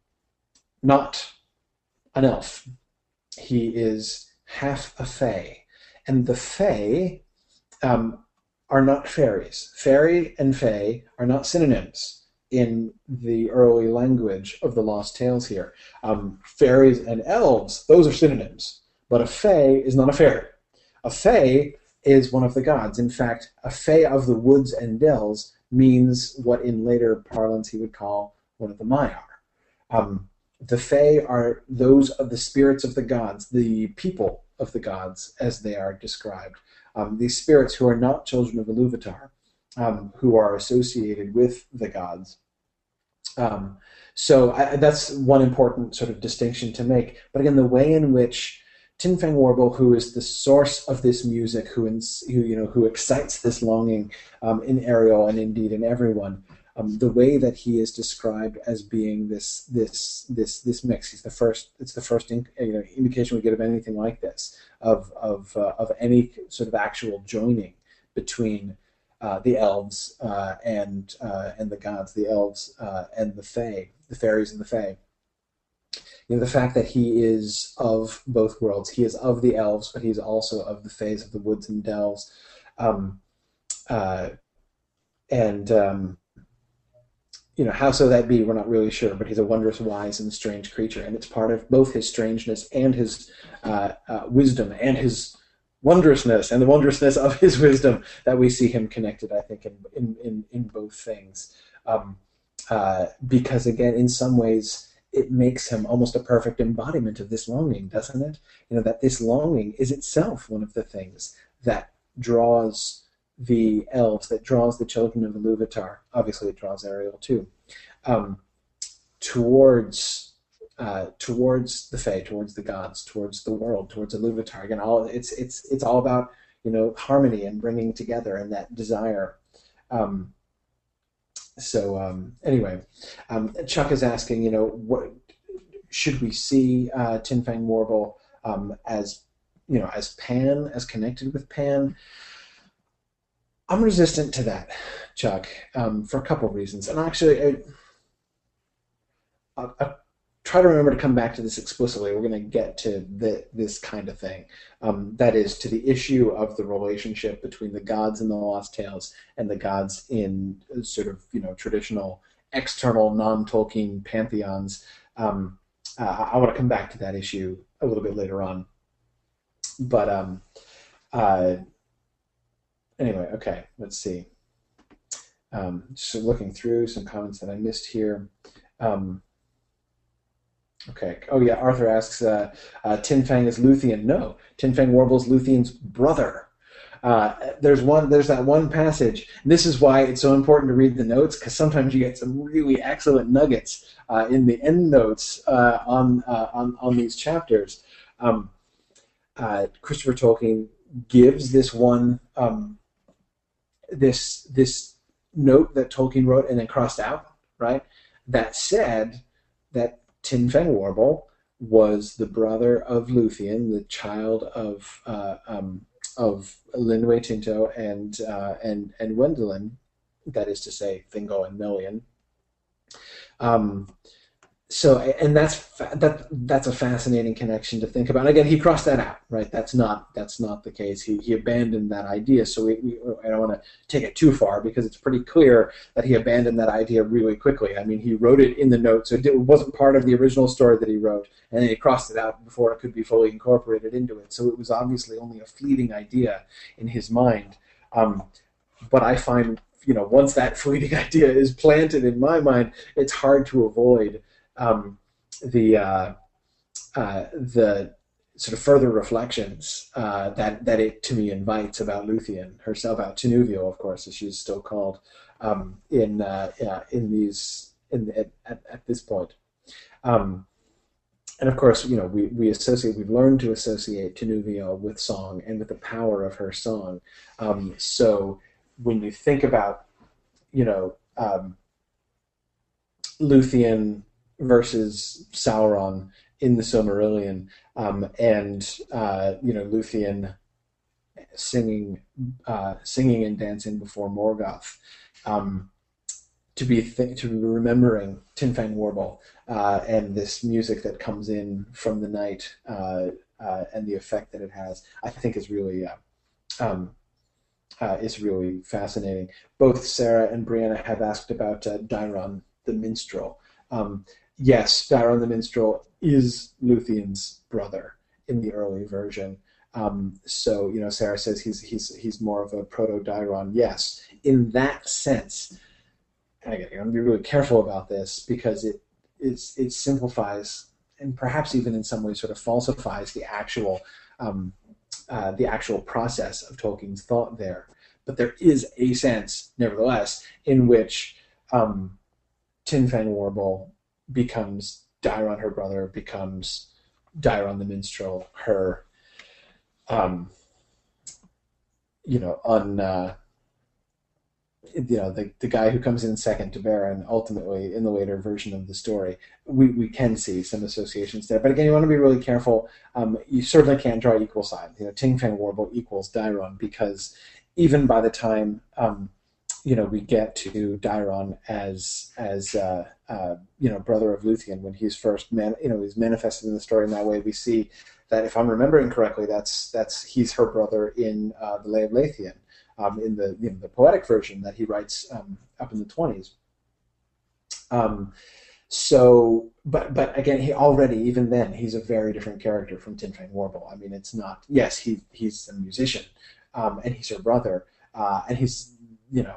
not an elf. He is half a fae, and the fae um, are not fairies. Fairy and fae are not synonyms in the early language of the Lost Tales here. Um, fairies and elves, those are synonyms, but a fae is not a fairy. A fae is one of the gods. In fact, a fae of the woods and dells means what in later parlance he would call one of the Maiar. Um, the fae are those of the spirits of the gods, the people of the gods, as they are described. Um, these spirits who are not children of Iluvatar, um, who are associated with the gods. Um, so I, that's one important sort of distinction to make. But again, the way in which Tinfang Warble, who is the source of this music, who, ins, who you know who excites this longing um, in Eriol and indeed in everyone, um, the way that he is described as being this this this this mix. He's the first. It's the first in, you know, indication we get of anything like this of of uh, of any sort of actual joining between uh, the elves uh, and uh, and the gods, the elves uh, and the fae, the fairies and the fae. You know, the fact that he is of both worlds. He is of the elves, but he's also of the fays of the woods and dells. Um, uh, and um, you know, how so that be, we're not really sure, but he's a wondrous, wise, and strange creature, and it's part of both his strangeness and his uh, uh, wisdom and his wondrousness and the wondrousness of his wisdom that we see him connected, I think, in in in, in both things. Um, uh, because again, in some ways, it makes him almost a perfect embodiment of this longing, doesn't it? You know that this longing is itself one of the things that draws the elves, that draws the children of Iluvatar. Obviously, it draws Eriol too, um, towards uh, towards the Fae, towards the gods, towards the world, towards Iluvatar. Again, all it's it's it's all about you know harmony and bringing together and that desire. Um, so um, anyway, um, Chuck is asking, you know, what should we see uh, Tinfang Warble um, as you know as Pan, as connected with Pan? I'm resistant to that, Chuck, um, for a couple of reasons, and actually. A, a, try to remember to come back to this explicitly. We're going to get to the, this kind of thing. Um, that is, to the issue of the relationship between the gods in the Lost Tales and the gods in sort of you know traditional external non-Tolkien pantheons. Um, uh, I want to come back to that issue a little bit later on. But um, uh, anyway, okay, let's see. Um, looking through some comments that I missed here. Um, Okay. Oh yeah. Arthur asks, uh, uh, Tinfang is Luthien. No, Tinfang Warble's Luthien's brother. Uh, there's one. There's that one passage. this is why it's so important to read the notes because sometimes you get some really excellent nuggets uh, in the end notes uh, on, uh, on on these chapters. Um, Christopher Tolkien gives this one um, this this note that Tolkien wrote and then crossed out. Right. That said, that Tinfang Warble was the brother of Luthien, the child of uh, um, of Lin Tinto and uh, and and Gwendeling, that is to say, Thingol and Melian. Um, so and that's that that's a fascinating connection to think about. And again, he crossed that out, right? That's not that's not the case. He, he abandoned that idea. So we, we, I don't want to take it too far because it's pretty clear that he abandoned that idea really quickly. I mean, he wrote it in the notes, so it wasn't part of the original story that he wrote, and then he crossed it out before it could be fully incorporated into it. So it was obviously only a fleeting idea in his mind. Um, but I find, you know, once that fleeting idea is planted in my mind, it's hard to avoid um, the uh, uh, the sort of further reflections uh, that that it to me invites about Luthien herself, about Tinuviel, of course, as she's still called um, in uh, in these in at, at, this point. Um, and of course, you know, we, we associate, we've learned to associate Tinuviel with song and with the power of her song. Um, so when you think about, you know, um, Luthien versus Sauron in the Silmarillion, um, and uh, you know Luthien singing, uh, singing and dancing before Morgoth, um, to be th- to be remembering Tinfang Warble uh, and this music that comes in from the night uh, uh, and the effect that it has, I think is really uh, um, is really fascinating. Both Sarah and Brianna have asked about Dairon the minstrel. Um, yes, Dairon the minstrel is Luthien's brother in the early version. Um, so you know, Sarah says he's he's he's more of a proto Dairon. Yes, in that sense. And again, I'm to be really careful about this because it it's, it simplifies and perhaps even in some ways sort of falsifies the actual um, uh, the actual process of Tolkien's thought there. But there is a sense, nevertheless, in which um, Tin Warble becomes Dairon, her brother, becomes Dairon the minstrel, her, um, you know, un, uh, you know, the, the guy who comes in second to Beren, ultimately in the later version of the story, we, we can see some associations there. But again, you want to be really careful. Um, you certainly can't draw equal sides. You know, Tinfang Warble equals Dairon because even by the time um, you know we get to Dairon as as uh, uh, you know brother of Luthien when he's first man you know he's manifested in the story in that way we see that if I'm remembering correctly that's that's he's her brother in uh, the Lay of Leithian um, in the you know, the poetic version that he writes um, up in the 20s. Um, so, but but again, he already even then he's a very different character from Tinfang Warble. I mean, it's not. Yes, he he's a musician, um, and he's her brother, uh, and he's you know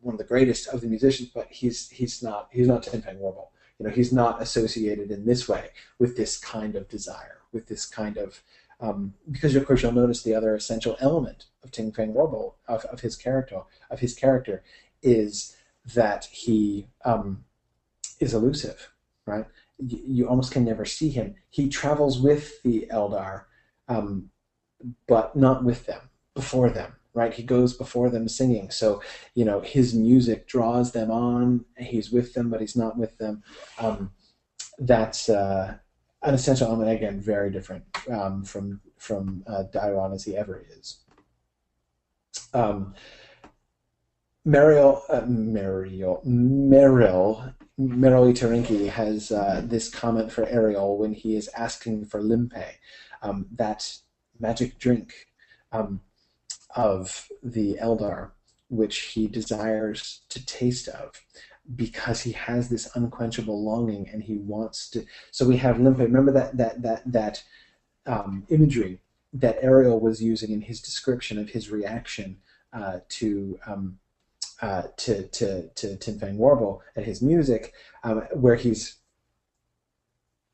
one of the greatest of the musicians. But he's he's not he's not Tinfang Warble. You know, he's not associated in this way with this kind of desire, with this kind of um, because of course you'll notice the other essential element of Tinfang Warble of, of his character of his character is that he um, is elusive, right? You, you, almost can never see him. He travels with the Eldar, um, but not with them, before them, right? He goes before them singing. So, you know, his music draws them on. He's with them, but he's not with them. Um, that's uh, an essential element again, very different um, from from uh, as he ever is. Um, Mariel, uh, Merrill, Merrill Terinki has uh, this comment for Eriol when he is asking for limpe, um, that magic drink um, of the Eldar, which he desires to taste of because he has this unquenchable longing and he wants to. So we have limpe. Remember that that that that um, imagery that Eriol was using in his description of his reaction uh, to. Um, uh, to, to, to Tinfang Warble and his music, um, where he's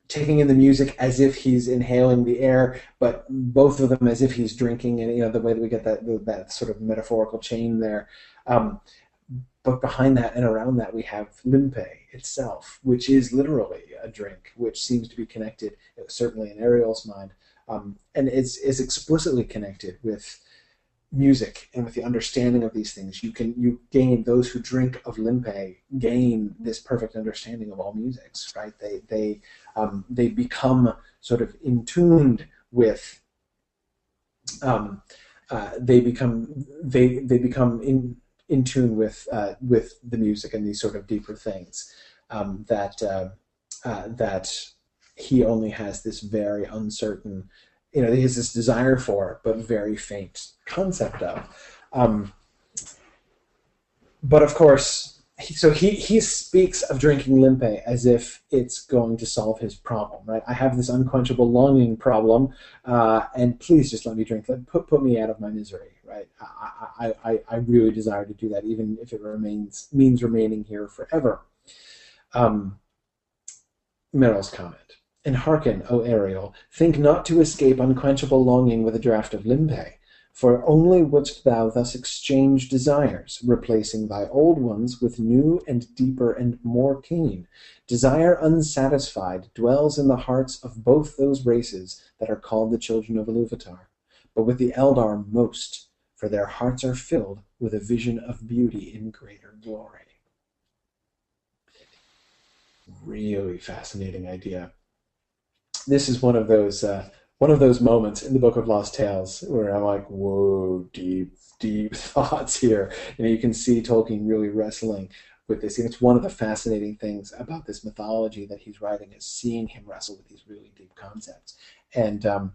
taking in the music as if he's inhaling the air, but both of them as if he's drinking, and you know the way that we get that that sort of metaphorical chain there. Um, but behind that and around that, we have limpe itself, which is literally a drink, which seems to be connected, certainly in Eriol's mind, um, and it's is explicitly connected with music and with the understanding of these things. You can you gain those who drink of limpe gain this perfect understanding of all musics, right? They they um, they become sort of in tuned with. Um, uh, they become they they become in in tune with uh, with the music and these sort of deeper things um, that uh, uh, that he only has this very uncertain, you know, has this desire for, but very faint concept of. Um, but of course, he, so he, he speaks of drinking limpe as if it's going to solve his problem, right? I have this unquenchable longing problem, uh, and please just let me drink. Let, Put put me out of my misery right? I, I, I I really desire to do that, even if it remains means remaining here forever. Um, Meryl's comment. And hearken, O Eriol, think not to escape unquenchable longing with a draught of limpe, for only wouldst thou thus exchange desires, replacing thy old ones with new and deeper and more keen. Desire unsatisfied dwells in the hearts of both those races that are called the children of Iluvatar, but with the Eldar most, for their hearts are filled with a vision of beauty in greater glory. Really fascinating idea. This is one of those uh, one of those moments in the Book of Lost Tales where I'm like, whoa, deep, deep thoughts here. You know, you can see Tolkien really wrestling with this. And it's one of the fascinating things about this mythology that he's writing is seeing him wrestle with these really deep concepts. And um,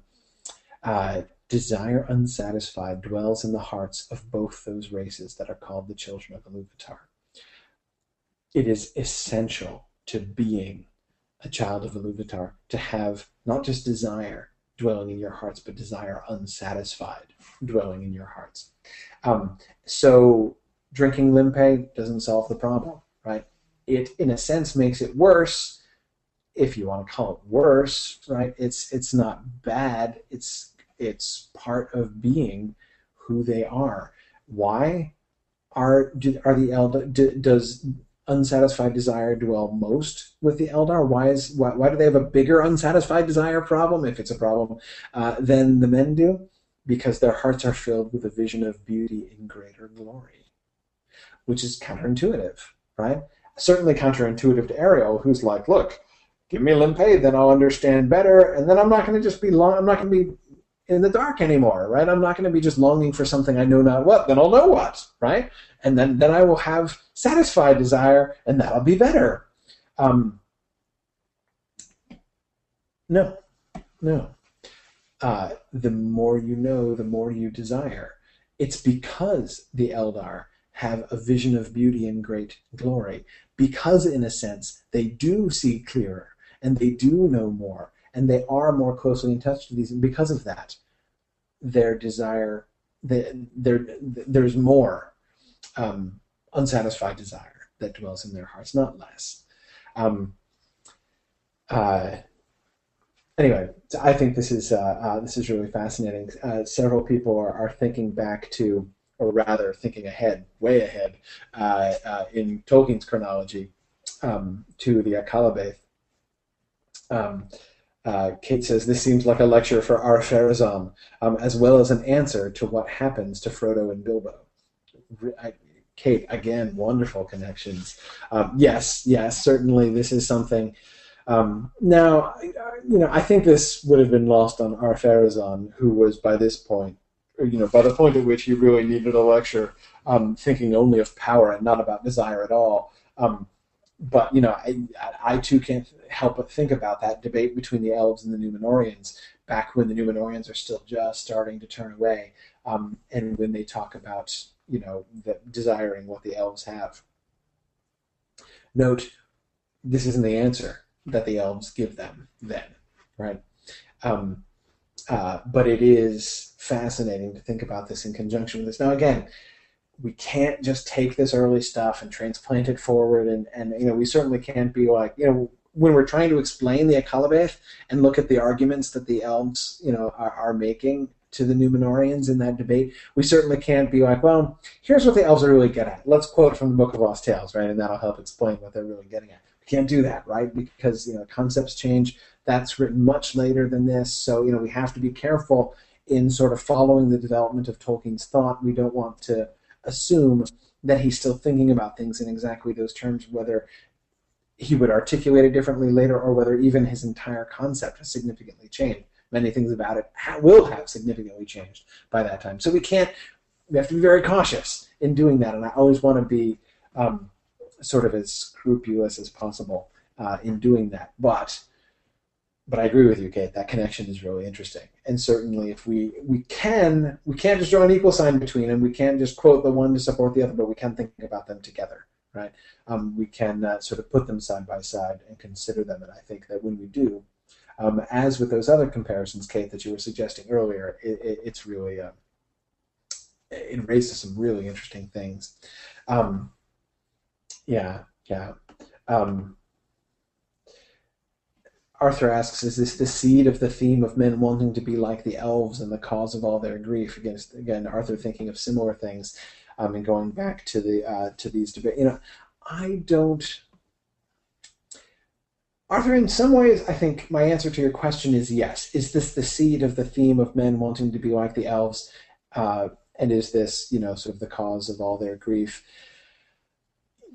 uh, desire unsatisfied dwells in the hearts of both those races that are called the children of Iluvatar. It is essential to being a child of Iluvatar to have not just desire dwelling in your hearts, but desire unsatisfied dwelling in your hearts. Um, so drinking limpe doesn't solve the problem, right? It, in a sense, makes it worse, if you want to call it worse, right? It's it's not bad. It's it's part of being who they are. Why are do, are the Eldar? Do, does unsatisfied desire dwell most with the Eldar? Why is why, why do they have a bigger unsatisfied desire problem, if it's a problem, uh, than the men do? Because their hearts are filled with a vision of beauty in greater glory which is counterintuitive, right? Certainly counterintuitive to Eriol, who's like, look, give me limpe, then I'll understand better, and then I'm not going to just be long. I'm not going to be in the dark anymore, right? I'm not going to be just longing for something I know not what. Then I'll know what, right? And then then I will have satisfied desire, and that'll be better. Um, no, no. Uh, the more you know, the more you desire. It's because the Eldar have a vision of beauty and great glory because, in a sense, they do see clearer and they do know more and they are more closely in touch with these. And because of that, their desire, they, there's more um, unsatisfied desire that dwells in their hearts, not less. Um, uh, anyway, I think this is uh, uh, this is really fascinating. Uh, several people are, are thinking back to or rather thinking ahead, way ahead, uh, uh, in Tolkien's chronology um, to the Akallabêth. Um, uh, Kate says this seems like a lecture for Ar-Pharazôn, um, as well as an answer to what happens to Frodo and Bilbo. I, Kate, again, wonderful connections. Um, yes, yes, certainly this is something. Um, now, you know, I think this would have been lost on Ar-Pharazôn, who was by this point you know, by the point at which he really needed a lecture, um, thinking only of power and not about desire at all. Um, but you know, I, I too can't help but think about that debate between the elves and the Numenoreans back when the Numenoreans are still just starting to turn away, um, and when they talk about you know the, desiring what the elves have. Note, this isn't the answer that the elves give them then, right? Um, uh, but it is fascinating to think about this in conjunction with this. Now, again, we can't just take this early stuff and transplant it forward, and, and you know we certainly can't be like you know when we're trying to explain the Akallabêth and look at the arguments that the elves you know are, are making to the Numenoreans in that debate, we certainly can't be like, well, here's what the elves are really good at. Let's quote from the Book of Lost Tales, right, and that'll help explain what they're really getting at. We can't do that, right, because you know concepts change, that's written much later than this, so you know we have to be careful in sort of following the development of Tolkien's thought. We don't want to assume that he's still thinking about things in exactly those terms, whether he would articulate it differently later or whether even his entire concept has significantly changed. Many things about it will have significantly changed by that time. So we can't, we have to be very cautious in doing that, and I always want to be um, sort of as scrupulous as possible uh, in doing that. But but I agree with you, Kate. That connection is really interesting, and certainly, if we we can, we can't just draw an equal sign between them. We can't just quote the one to support the other, but we can think about them together, right? Um, we can uh, sort of put them side by side and consider them, and I think that when we do, um, as with those other comparisons, Kate, that you were suggesting earlier, it, it, it's really uh, it raises some really interesting things. Um, yeah, yeah. Um, Arthur asks, is this the seed of the theme of men wanting to be like the elves and the cause of all their grief? Again, again Arthur thinking of similar things um, and going back to the uh, to these debates. You know, I don't. Arthur, in some ways, I think my answer to your question is yes. Is this the seed of the theme of men wanting to be like the elves? Uh, and is this, you know, sort of the cause of all their grief?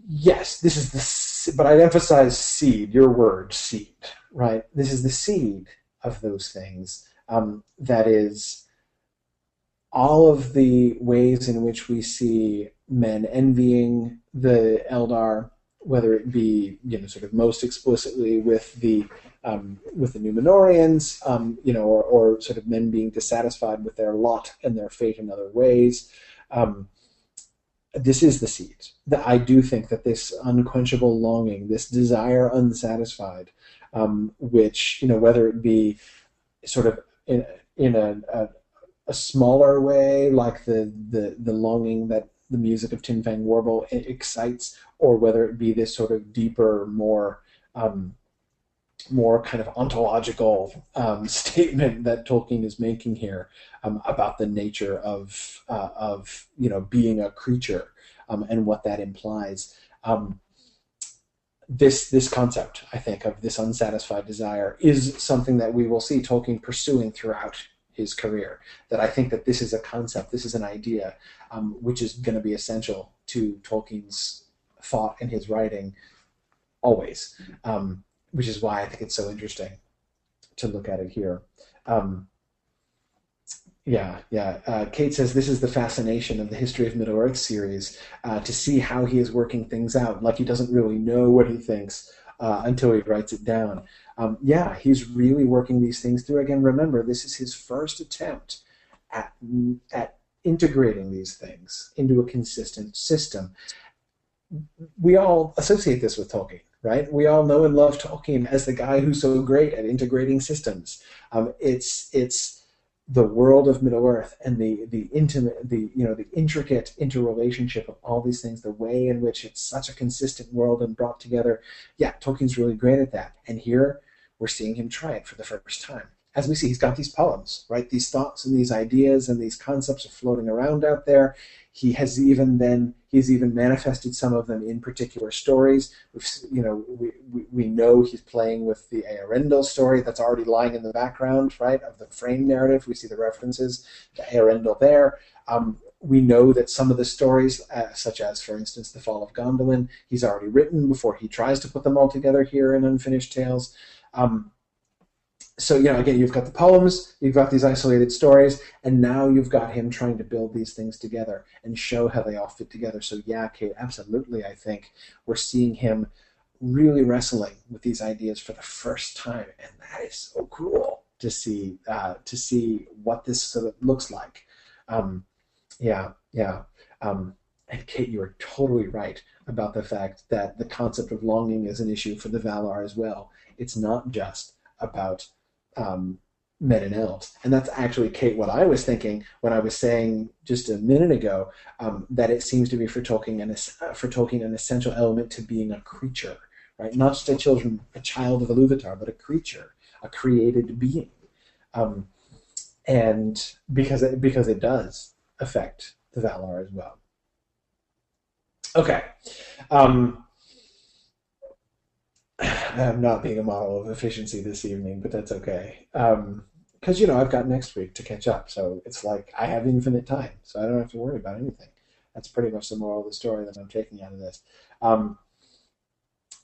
Yes, this is the, but I'd emphasize seed, your word, seed right? This is the seed of those things. um, that is all of the ways in which we see men envying the Eldar, whether it be you know sort of most explicitly with the um, with the Numenoreans, um, you know, or, or, sort of men being dissatisfied with their lot and their fate in other ways. Um, this is the seed. That I do think that this unquenchable longing, this desire unsatisfied, um, which you know, whether it be sort of in in a, a, a smaller way, like the, the the longing that the music of Tinfang Warble excites, or whether it be this sort of deeper, more um, more kind of ontological um, statement that Tolkien is making here um, about the nature of uh, of you know being a creature um, and what that implies. Um, this this concept, I think, of this unsatisfied desire is something that we will see Tolkien pursuing throughout his career. That I think that this is a concept, this is an idea, um, which is going to be essential to Tolkien's thought and his writing always. Um, which is why I think it's so interesting to look at it here. Um, yeah, yeah. Uh, Kate says this is the fascination of the History of Middle Earth series uh, to see how he is working things out. Like he doesn't really know what he thinks uh, until he writes it down. Um, yeah, he's really working these things through. Again, remember, this is his first attempt at, at integrating these things into a consistent system. We all associate this with Tolkien right? We all know and love Tolkien as the guy who's so great at integrating systems. Um, it's it's the world of Middle Earth and the the intimate the you know the intricate interrelationship of all these things, the way in which it's such a consistent world and brought together. Yeah, Tolkien's really great at that. And here we're seeing him try it for the first time. As we see, he's got these poems, right? These thoughts and these ideas and these concepts are floating around out there. He has even then he's even manifested some of them in particular stories. We've, you know, we, we, we know he's playing with the Eärendil story that's already lying in the background, right, of the frame narrative. We see the references to Eärendil there. Um, we know that some of the stories, uh, such as, for instance, the Fall of Gondolin, he's already written before he tries to put them all together here in Unfinished Tales. Um, so you know again you've got the poems you've got these isolated stories and now you've got him trying to build these things together and show how they all fit together. So yeah kate absolutely i think we're seeing him really wrestling with these ideas for the first time and that is so cool to see uh, to see what this sort of looks like. Um, yeah yeah um, and kate you are totally right about the fact that the concept of longing is an issue for the valar as well. It's not just about um, and elves. And that's actually, Kate, what I was thinking when I was saying just a minute ago um, that it seems to be for Tolkien, an, uh, for Tolkien an essential element to being a creature, right? Not just a children, a child of Iluvatar, but a creature, a created being. Um, and because it, because it does affect the Valar as well. Okay. Um, I'm not being a model of efficiency this evening, but that's okay. Because, um, you know, I've got next week to catch up. So it's like I have infinite time. So I don't have to worry about anything. That's pretty much the moral of the story that I'm taking out of this. Um,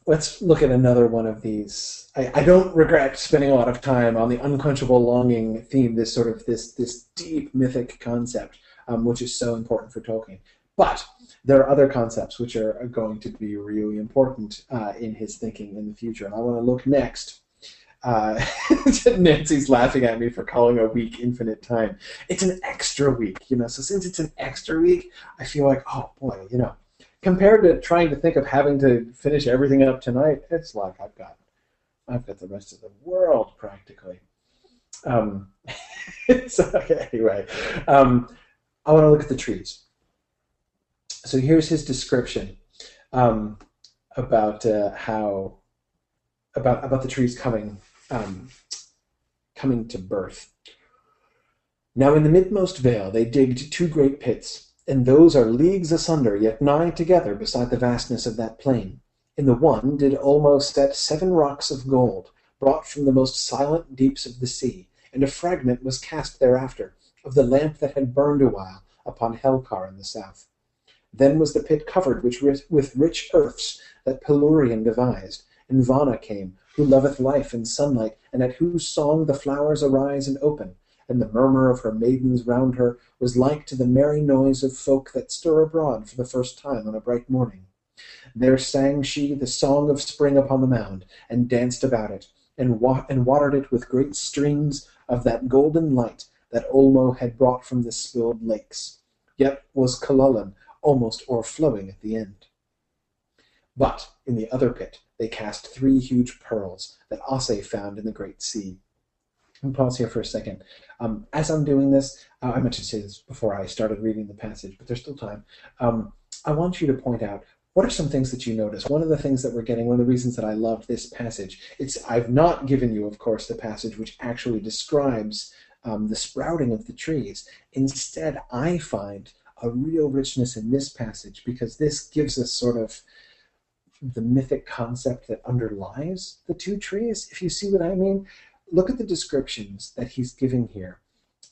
let's look at another one of these. I, I, don't regret spending a lot of time on the unquenchable longing theme, this sort of this this deep mythic concept, um, which is so important for Tolkien. But there are other concepts which are going to be really important uh, in his thinking in the future. And I want to look next. Uh, Nancy's laughing at me for calling a week infinite time. It's an extra week, you know. So since it's an extra week, I feel like, oh boy, you know, compared to trying to think of having to finish everything up tonight, it's like I've got, I've got the rest of the world practically. Um, so okay, anyway, um, I want to look at the trees so here's his description um, about uh, how about about the trees coming um, coming to birth. Now in the midmost vale they digged two great pits, and those are leagues asunder, yet nigh together beside the vastness of that plain. In the one did Ulmo set seven rocks of gold, brought from the most silent deeps of the sea, and a fragment was cast thereafter of the lamp that had burned awhile upon Helcar in the south. Then was the pit covered which with rich earths that Palúrien devised, and Vana came, who loveth life and sunlight, and at whose song the flowers arise and open, and the murmur of her maidens round her was like to the merry noise of folk that stir abroad for the first time on a bright morning. There sang she the song of spring upon the mound, and danced about it, and, wa- and watered it with great streams of that golden light that Ulmo had brought from the spilled lakes. Yet was Kulullin almost o'erflowing at the end. But in the other pit they cast three huge pearls that Ossé found in the great sea. Me pause here for a second. Um, as I'm doing this, uh, I meant to say this before I started reading the passage, but there's still time. Um, I want you to point out what are some things that you notice? One of the things that we're getting, one of the reasons that I love this passage, it's I've not given you, of course, the passage which actually describes um, the sprouting of the trees. Instead, I find a real richness in this passage because this gives us sort of the mythic concept that underlies the two trees, if you see what I mean. Look at the descriptions that he's giving here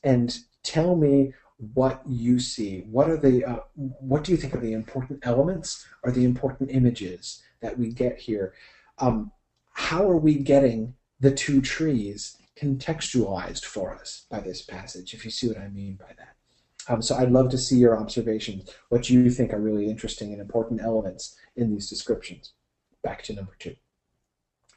and tell me what you see. What are the uh, what do you think are the important elements or the important images that we get here? Um, how are we getting the two trees contextualized for us by this passage, if you see what I mean by that? Um, so I'd love to see your observations, what you think are really interesting and important elements in these descriptions. Back to number two.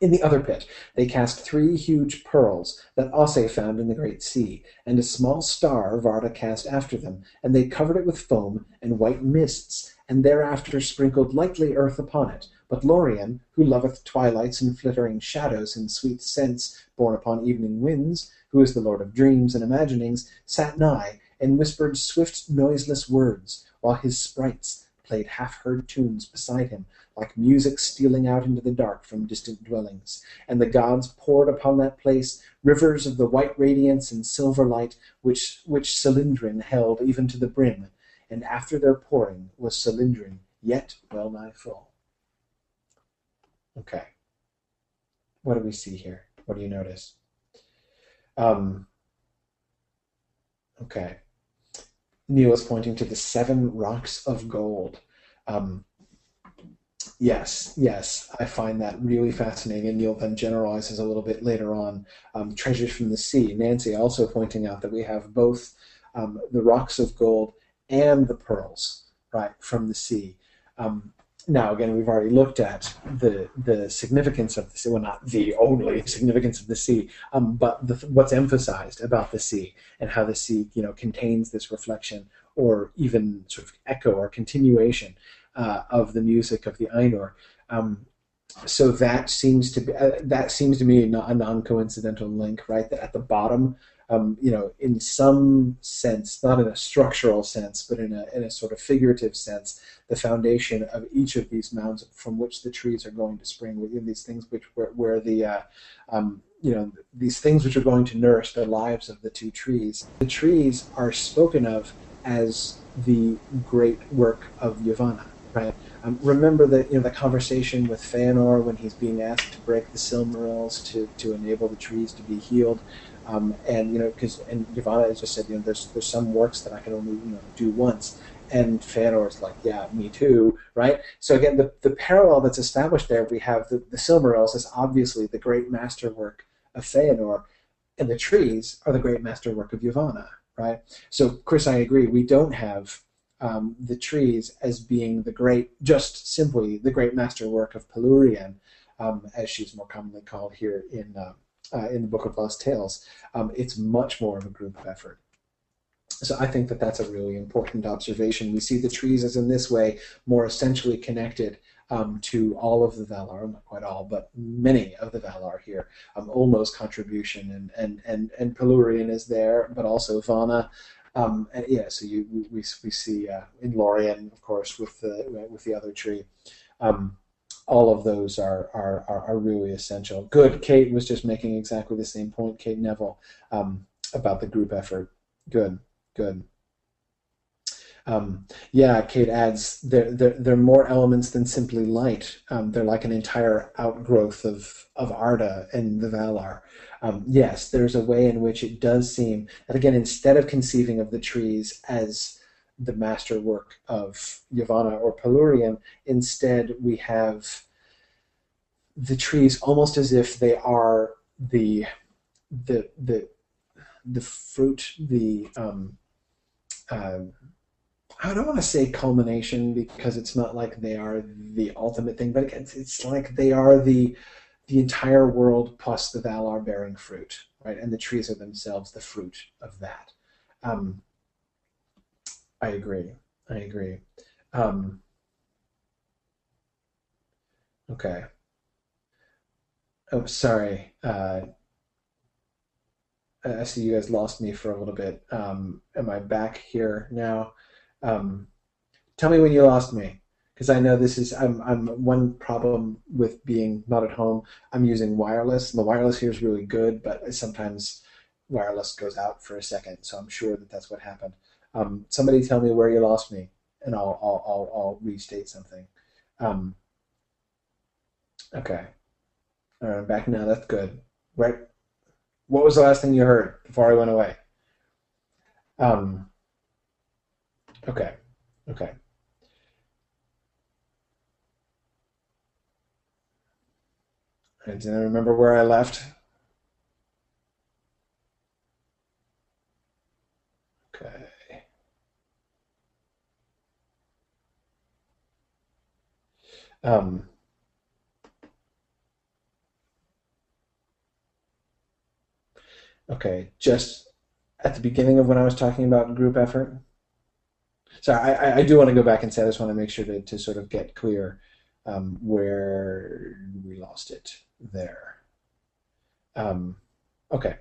In the other pit, they cast three huge pearls that Ossé found in the great sea, and a small star Varda cast after them, and they covered it with foam and white mists, and thereafter sprinkled lightly earth upon it. But Lorien, who loveth twilights and flittering shadows and sweet scents borne upon evening winds, who is the lord of dreams and imaginings, sat nigh, and whispered swift noiseless words, while his sprites played half heard tunes beside him, like music stealing out into the dark from distant dwellings. And the gods poured upon that place rivers of the white radiance and silver light which which Silindrin held even to the brim, and after their pouring was Silindrin yet well nigh full. Okay. What do we see here? What do you notice? Um, okay. Neil is pointing to the seven rocks of gold. Um, yes, yes, I find that really fascinating. And Neil then generalizes a little bit later on um, treasures from the sea. Nancy also pointing out that we have both um, the rocks of gold and the pearls, right, from the sea. Um, now, again, we've already looked at the the significance of the sea. Well, not the only significance of the sea, um, but the, what's emphasized about the sea and how the sea, you know, contains this reflection or even sort of echo or continuation uh, of the music of the Ainur. Um, so that seems to be uh, that seems to me a non-coincidental link, right? That at the bottom um, you know, in some sense, not in a structural sense, but in a, in a sort of figurative sense, the foundation of each of these mounds from which the trees are going to spring, within these things which where, where the uh, um, you know these things which are going to nourish the lives of the two trees. The trees are spoken of as the great work of Yavanna, right? Um, remember the you know the conversation with Feanor when he's being asked to break the Silmarils to, to enable the trees to be healed. Um, and you know, because and Yavanna just said, you know, there's there's some works that I can only you know do once, and Feanor's like, yeah, me too, right? So again, the the parallel that's established there, we have the the Silmarils is obviously the great masterwork of Feanor, and the trees are the great masterwork of Yavanna, right? So Chris, I agree. We don't have um, the trees as being the great, just simply the great masterwork of Palúrien, um, as she's more commonly called here in. Uh, uh, in the Book of Lost Tales. Um, it's much more of a group effort. So I think that that's a really important observation. We see the trees as in this way more essentially connected um, to all of the Valar, not quite all, but many of the Valar here. Um, Ulmo's contribution and and and and Palúrien is there, but also Vana. Um, and yeah, so you we, we see uh, in Lorien, of course, with the with the other tree. Um, all of those are, are, are, are, really essential. Good. Kate was just making exactly the same point, Kate Neville, um, about the group effort. Good, good. Um, yeah, Kate adds they're, they're, they're more elements than simply light. Um, they're like an entire outgrowth of, of Arda and the Valar. Um, yes, there's a way in which it does seem that, again, instead of conceiving of the trees as the masterwork of Yavanna or Palúrien. Instead, we have the trees almost as if they are the the the the fruit the um, uh, I don't want to say culmination because it's not like they are the ultimate thing, but it's, it's like they are the the entire world plus the Valar bearing fruit, right? And the trees are themselves the fruit of that. Um, I agree. I agree. Um, okay. Oh, sorry. Uh, I see you guys lost me for a little bit. Um, am I back here now? Um, tell me when you lost me, because I know this is I'm I'm one problem with being not at home. I'm using wireless. The wireless here is really good, but sometimes wireless goes out for a second. So I'm sure that that's what happened. Um, somebody tell me where you lost me, and I'll I'll I'll, I'll restate something. Um, okay. All right, I'm back now. That's good. Right. What was the last thing you heard before I went away? Um, okay. Okay. I remember where I left? Okay. Um, okay, just at the beginning of when I was talking about group effort. So I, I do want to go back and say I just want to make sure to, to sort of get clear um, where we lost it there. Um, okay.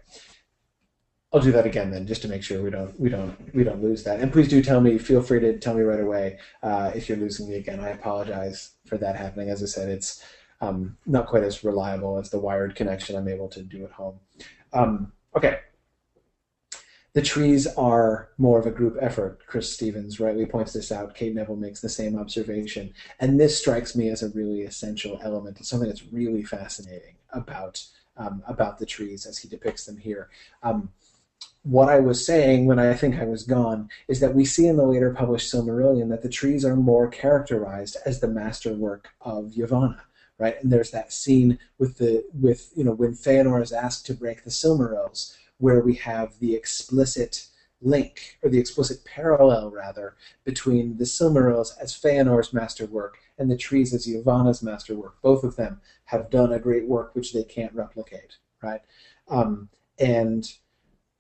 I'll do that again then, just to make sure we don't we don't we don't lose that. And please do tell me. Feel free to tell me right away uh, if you're losing me again. I apologize for that happening. As I said, it's um, not quite as reliable as the wired connection I'm able to do at home. Um, okay. The trees are more of a group effort. Chris Stevens rightly points this out. Kate Neville makes the same observation. And this strikes me as a really essential element. It's something that's really fascinating about, um, about the trees as he depicts them here. Um, what I was saying when I think I was gone is that we see in the later published Silmarillion that the trees are more characterized as the masterwork of Yavanna, right? And there's that scene with the with you know when Feanor is asked to break the Silmarils, where we have the explicit link or the explicit parallel rather between the Silmarils as Feanor's masterwork and the trees as Yavanna's masterwork. Both of them have done a great work which they can't replicate, right? Um, and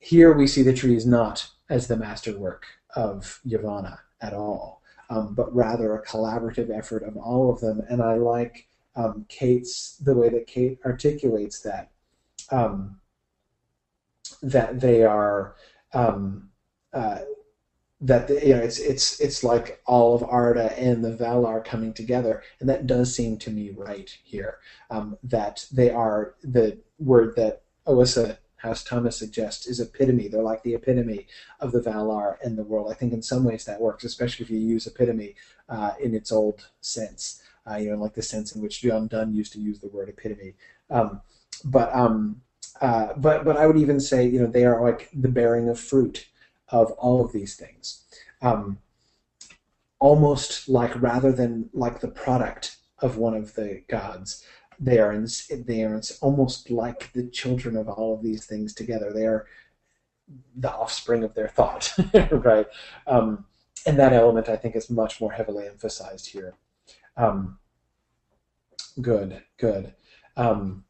here we see the trees not as the masterwork of Yavanna at all, um, but rather a collaborative effort of all of them. And I like um, Kate's the way that Kate articulates that um, that they are um, uh, that the, you know it's it's it's like all of Arda and the Valar coming together, and that does seem to me right here. Um, that they are the word that Oissa as Thomas suggests, is epitome. They're like the epitome of the Valar in the world. I think in some ways that works, especially if you use epitome uh, in its old sense. Uh, you know, like the sense in which John Donne used to use the word epitome. Um, but um, uh, but but I would even say you know they are like the bearing of fruit of all of these things. Um, almost like rather than like the product of one of the gods, they are in, they are almost like the children of all of these things together. They are the offspring of their thought, right? Um, and that element, I think, is much more heavily emphasized here. Um, good, good. Um,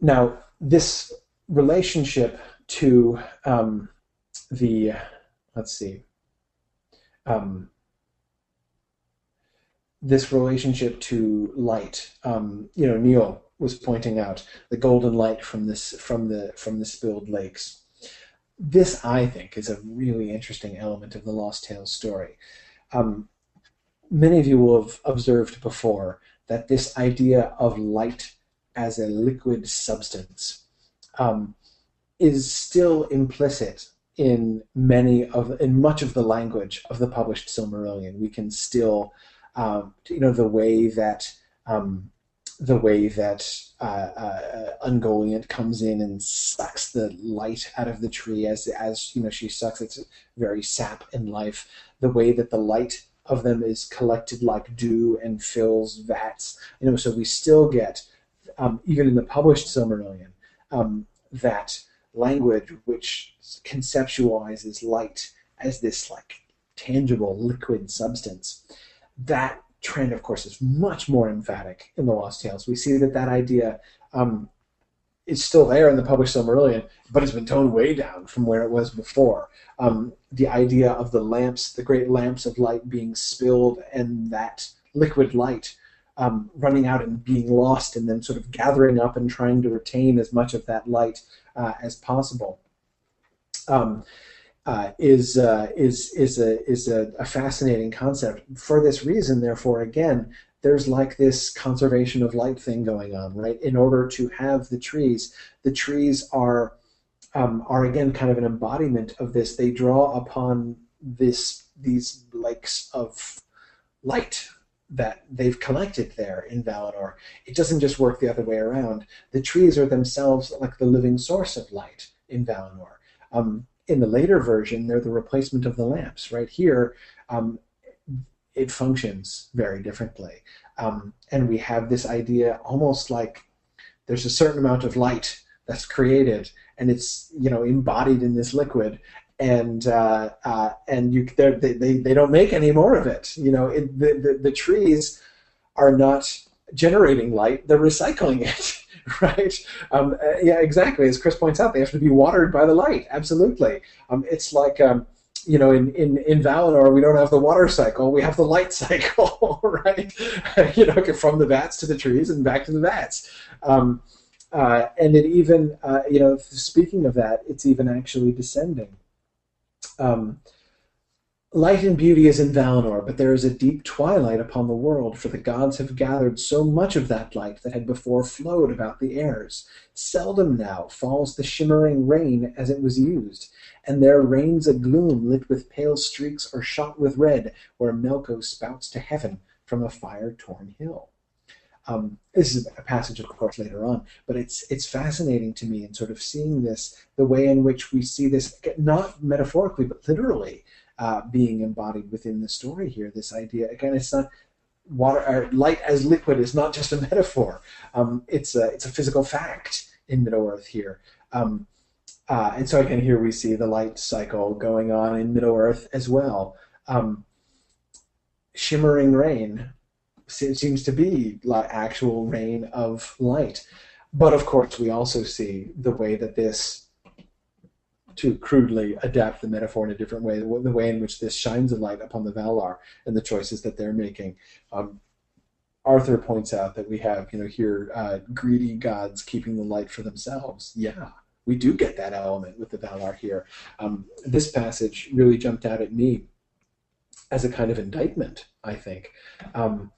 now, this relationship to um, the, let's see, um, this relationship to light. Um, you know, Neil was pointing out the golden light from this from the from the spilled lakes. This, I think, is a really interesting element of the Lost Tales story. Um, many of you will have observed before that this idea of light as a liquid substance um, is still implicit in many of in much of the language of the published Silmarillion. We can still um, you know the way that um, the way that uh, uh, Ungoliant comes in and sucks the light out of the tree as as you know she sucks its very sap in life. The way that the light of them is collected like dew and fills vats. You know, so we still get, um, even in the published Silmarillion, um, that language which conceptualizes light as this like tangible liquid substance. That trend, of course, is much more emphatic in the Lost Tales. We see that that idea um, is still there in the published Silmarillion, but it's been toned way down from where it was before. Um, the idea of the lamps, the great lamps of light being spilled, and that liquid light um, running out and being lost, and then sort of gathering up and trying to retain as much of that light uh, as possible. Um, uh, is uh, is is a is a, a, fascinating concept. For this reason, therefore, again, there's like this conservation of light thing going on, right? In order to have the trees, the trees are um, are again kind of an embodiment of this. They draw upon this these lakes of light that they've collected there in Valinor. It doesn't just work the other way around. The trees are themselves like the living source of light in Valinor. Um, in the later version, they're the replacement of the lamps. Right here, um, it functions very differently. Um, and we have this idea almost like there's a certain amount of light that's created and it's you know embodied in this liquid and uh, uh, and you they, they they don't make any more of it you know it, the, the, the trees are not generating light they're recycling it right um, uh, yeah exactly as chris points out they have to be watered by the light absolutely um, it's like um, you know, in, in, in Valinor, we don't have the water cycle, we have the light cycle, right? you know, from the vats to the trees and back to the vats. Um, uh, and it even, uh, you know, speaking of that, it's even actually descending. Um, Light and beauty is in Valinor, but there is a deep twilight upon the world, for the gods have gathered so much of that light that had before flowed about the airs. Seldom now falls the shimmering rain as it was used, and there reigns a gloom lit with pale streaks or shot with red, where Melko spouts to heaven from a fire-torn hill. Um, this is a passage, of course, later on, but it's it's fascinating to me in sort of seeing this, the way in which we see this, not metaphorically but literally, uh, being embodied within the story here. This idea again, it's not water light as liquid is not just a metaphor. Um, it's a it's a physical fact in Middle Earth here. Um, uh, and so again, here we see the light cycle going on in Middle Earth as well. Um, shimmering rain seems to be like actual rain of light. But of course, we also see the way that this to crudely adapt the metaphor in a different way, the way in which this shines a light upon the Valar and the choices that they're making. Um, Arthur points out that we have, you know, here uh, greedy gods keeping the light for themselves. Yeah, we do get that element with the Valar here. Um, this passage really jumped out at me as a kind of indictment, I think. Um,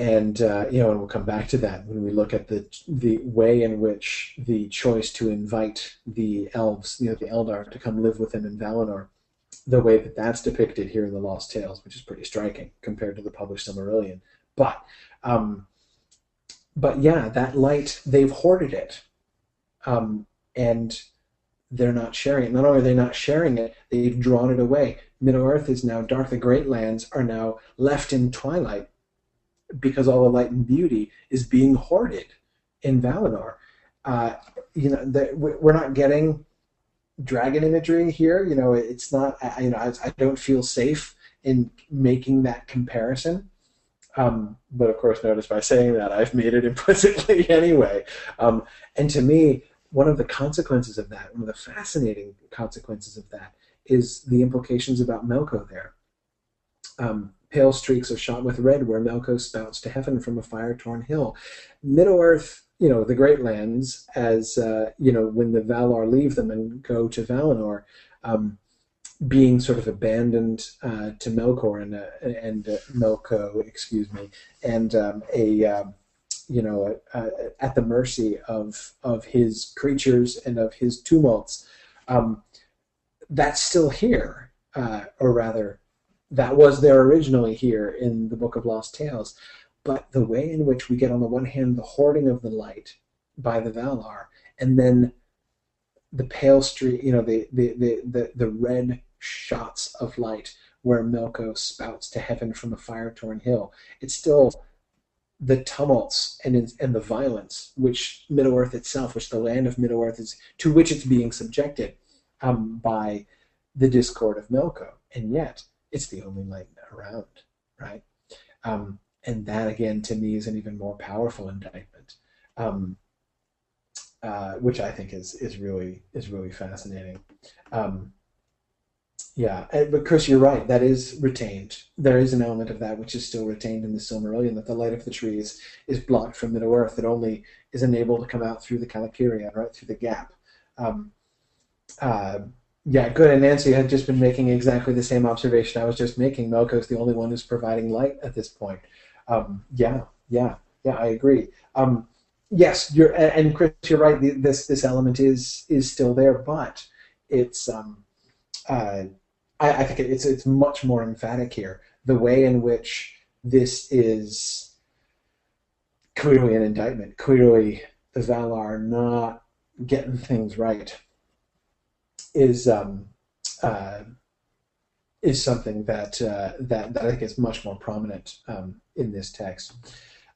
and uh, you know, and we'll come back to that when we look at the the way in which the choice to invite the elves, you know, the Eldar, to come live with them in Valinor, the way that that's depicted here in the Lost Tales, which is pretty striking compared to the published Silmarillion. But, um, but yeah, that light they've hoarded it, um, and they're not sharing it. Not only are they not sharing it, they've drawn it away. Middle Earth is now dark. The Great Lands are now left in twilight because all the light and beauty is being hoarded in Valinor. Uh, you know, the, we're not getting dragon imagery here. You know, it's not. I, you know, I, I don't feel safe in making that comparison. Um, but of course, notice by saying that I've made it implicitly anyway. Um, and to me, one of the consequences of that, one of the fascinating consequences of that, is the implications about Melko there. Um, Pale streaks are shot with red where Melko spouts to heaven from a fire-torn hill. Middle-earth, you know, the Great Lands, as, uh, you know, when the Valar leave them and go to Valinor, um, being sort of abandoned uh, to Melkor and, uh, and uh, Melko, excuse me, and um, a um, you know at the mercy of of his creatures and of his tumults. Um, that's still here, uh, or rather, that was there originally here in the Book of Lost Tales. But the way in which we get, on the one hand, the hoarding of the light by the Valar, and then the pale streak, you know, the, the, the, the, the red shots of light where Melko spouts to heaven from a fire torn hill. It's still the tumults and and the violence which Middle Earth itself, which the land of Middle Earth is to which it's being subjected um, by the discord of Melko, and yet it's the only light around, right? Um, and that again, to me, is an even more powerful indictment, um, uh, which I think is is really is really fascinating. Um, yeah, but Chris, you're right. That is retained. There is an element of that which is still retained in the Silmarillion. That the light of the trees is blocked from Middle Earth. It only is enabled to come out through the Calacirian, right through the gap. Um, uh, yeah, good. And Nancy had just been making exactly the same observation I was just making. Melko's the only one who's providing light at this point. Um, yeah, yeah, yeah. I agree. Um, yes, you're and Chris, you're right. This this element is is still there, but it's um, uh, I, I think it's it's much more emphatic here. The way in which this is clearly an indictment, clearly the Valar not getting things right, is um, uh, is something that, uh, that that I think is much more prominent um, in this text.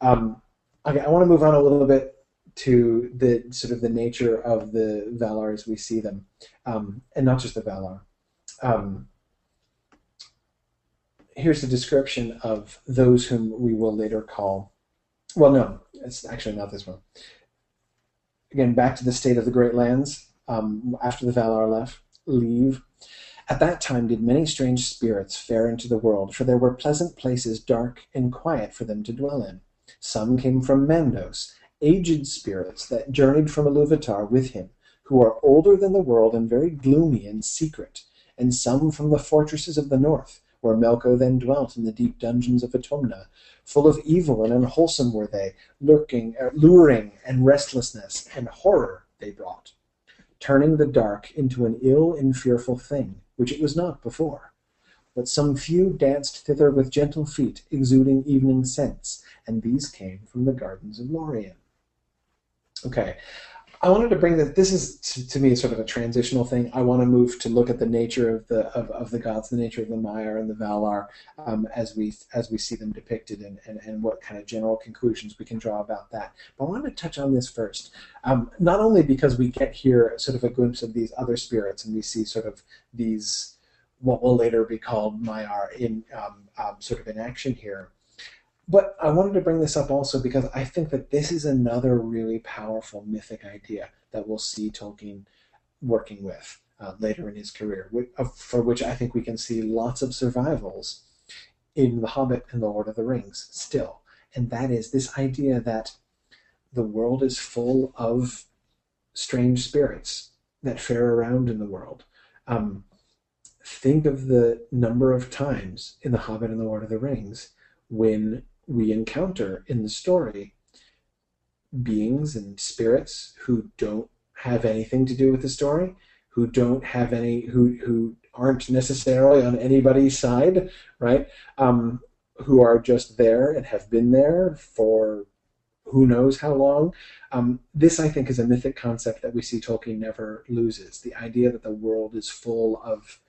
Um, okay, I want to move on a little bit to the sort of the nature of the Valar as we see them, um, and not just the Valar. Um, here's the description of those whom we will later call. Well, no, it's actually not this one. Again, back to the state of the Great Lands um, after the Valar left, leave. At that time did many strange spirits fare into the world, for there were pleasant places dark and quiet for them to dwell in. Some came from Mandos, aged spirits that journeyed from Iluvatar with him, who are older than the world and very gloomy and secret, and some from the fortresses of the north, where Melko then dwelt in the deep dungeons of Utumno. Full of evil and unwholesome were they, lurking, luring, and restlessness, and horror they brought, turning the dark into an ill and fearful thing, which it was not before. But some few danced thither with gentle feet, exuding evening scents, and these came from the gardens of Lorien. Okay, I wanted to bring that. This is to, me sort of a transitional thing. I want to move to look at the nature of the of, of the gods, the nature of the Maiar and the Valar, um, as we as we see them depicted, and, and and what kind of general conclusions we can draw about that. But I want to touch on this first, um, not only because we get here sort of a glimpse of these other spirits, and we see sort of these what will later be called Maiar in um, um sort of in action here, but I wanted to bring this up also because I think that this is another really powerful mythic idea that we'll see Tolkien working with uh, later in his career, for which I think we can see lots of survivals in The Hobbit and The Lord of the Rings still. And that is this idea that the world is full of strange spirits that fare around in the world. Um, think of the number of times in The Hobbit and The Lord of the Rings when we encounter in the story beings and spirits who don't have anything to do with the story, who don't have any, who who aren't necessarily on anybody's side, right? Um, who are just there and have been there for who knows how long. Um, this, I think, is a mythic concept that we see Tolkien never loses. The idea that the world is full of,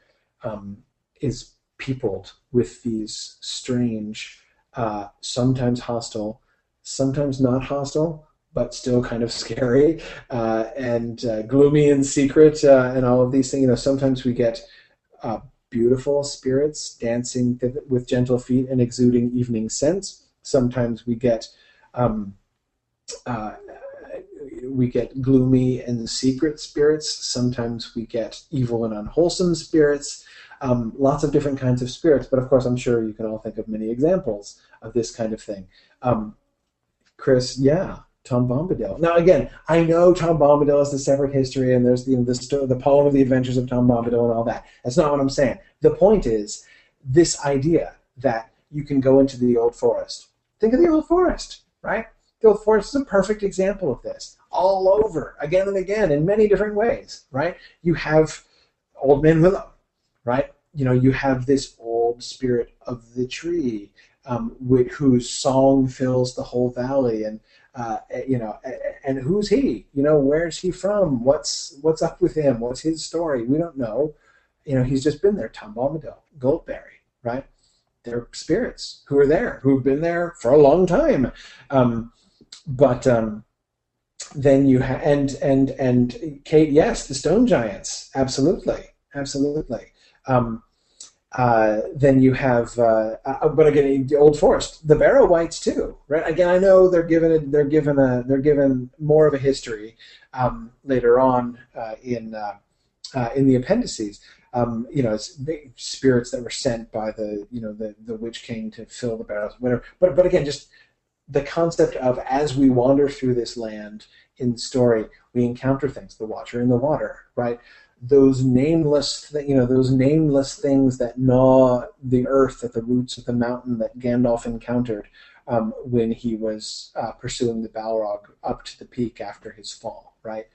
um, is peopled with these strange uh, sometimes hostile, sometimes not hostile, but still kind of scary uh, and uh, gloomy and secret uh, and all of these things. You know, sometimes we get uh, beautiful spirits dancing with gentle feet and exuding evening scents. Sometimes we get um, uh, we get gloomy and secret spirits. Sometimes we get evil and unwholesome spirits um, lots of different kinds of spirits, but of course, I'm sure you can all think of many examples of this kind of thing. Um, Chris, yeah, Tom Bombadil. Now, again, I know Tom Bombadil is a separate history, and there's the the, the poem of the adventures of Tom Bombadil and all that. That's not what I'm saying. The point is this idea that you can go into the old forest. Think of the old forest, right? The old forest is a perfect example of this. All over, again and again, in many different ways, right? You have Old Man Willow, right? You know, you have this old spirit of the tree, um, which, whose song fills the whole valley, and uh, eh, you know, and who's he? You know, where's he from? What's what's up with him? What's his story? We don't know. You know, he's just been there. Tom Bombadil, Goldberry, right? They're spirits who are there, who've been there for a long time. Um, but um, then you have and and and Kate, yes, the stone giants, absolutely, absolutely. Um, uh, then you have, uh, uh, but again, the Old Forest, the Barrow Wights too, right? Again, I know they're given a, they're given a they're given more of a history um, later on uh, in uh, uh, in the appendices. Um, you know, spirits that were sent by the you know the the Witch King to fill the barrows, whatever. But but again, just the concept of as we wander through this land in story, we encounter things. The Watcher in the water, right? Those nameless, th- you know, those nameless things that gnaw the earth at the roots of the mountain that Gandalf encountered um, when he was uh, pursuing the Balrog up to the peak after his fall, right?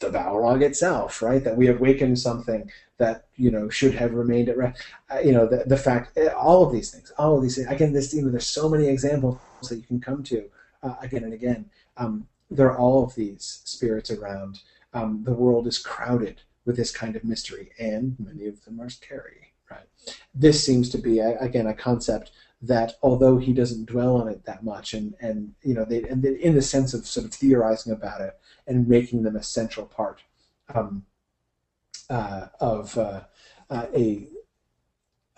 The Balrog itself, right? That we awakened something that you know should have remained at rest. Uh, you know, the the fact, eh, all of these things, all of these things. Again, this you know, there's so many examples that you can come to uh, again and again. Um, there are all of these spirits around. Um, the world is crowded with this kind of mystery, and many of them are scary. Right. This seems to be again a concept that although he doesn't dwell on it that much, and and you know, they, and in the sense of sort of theorizing about it and making them a central part um, uh, of uh, uh, a,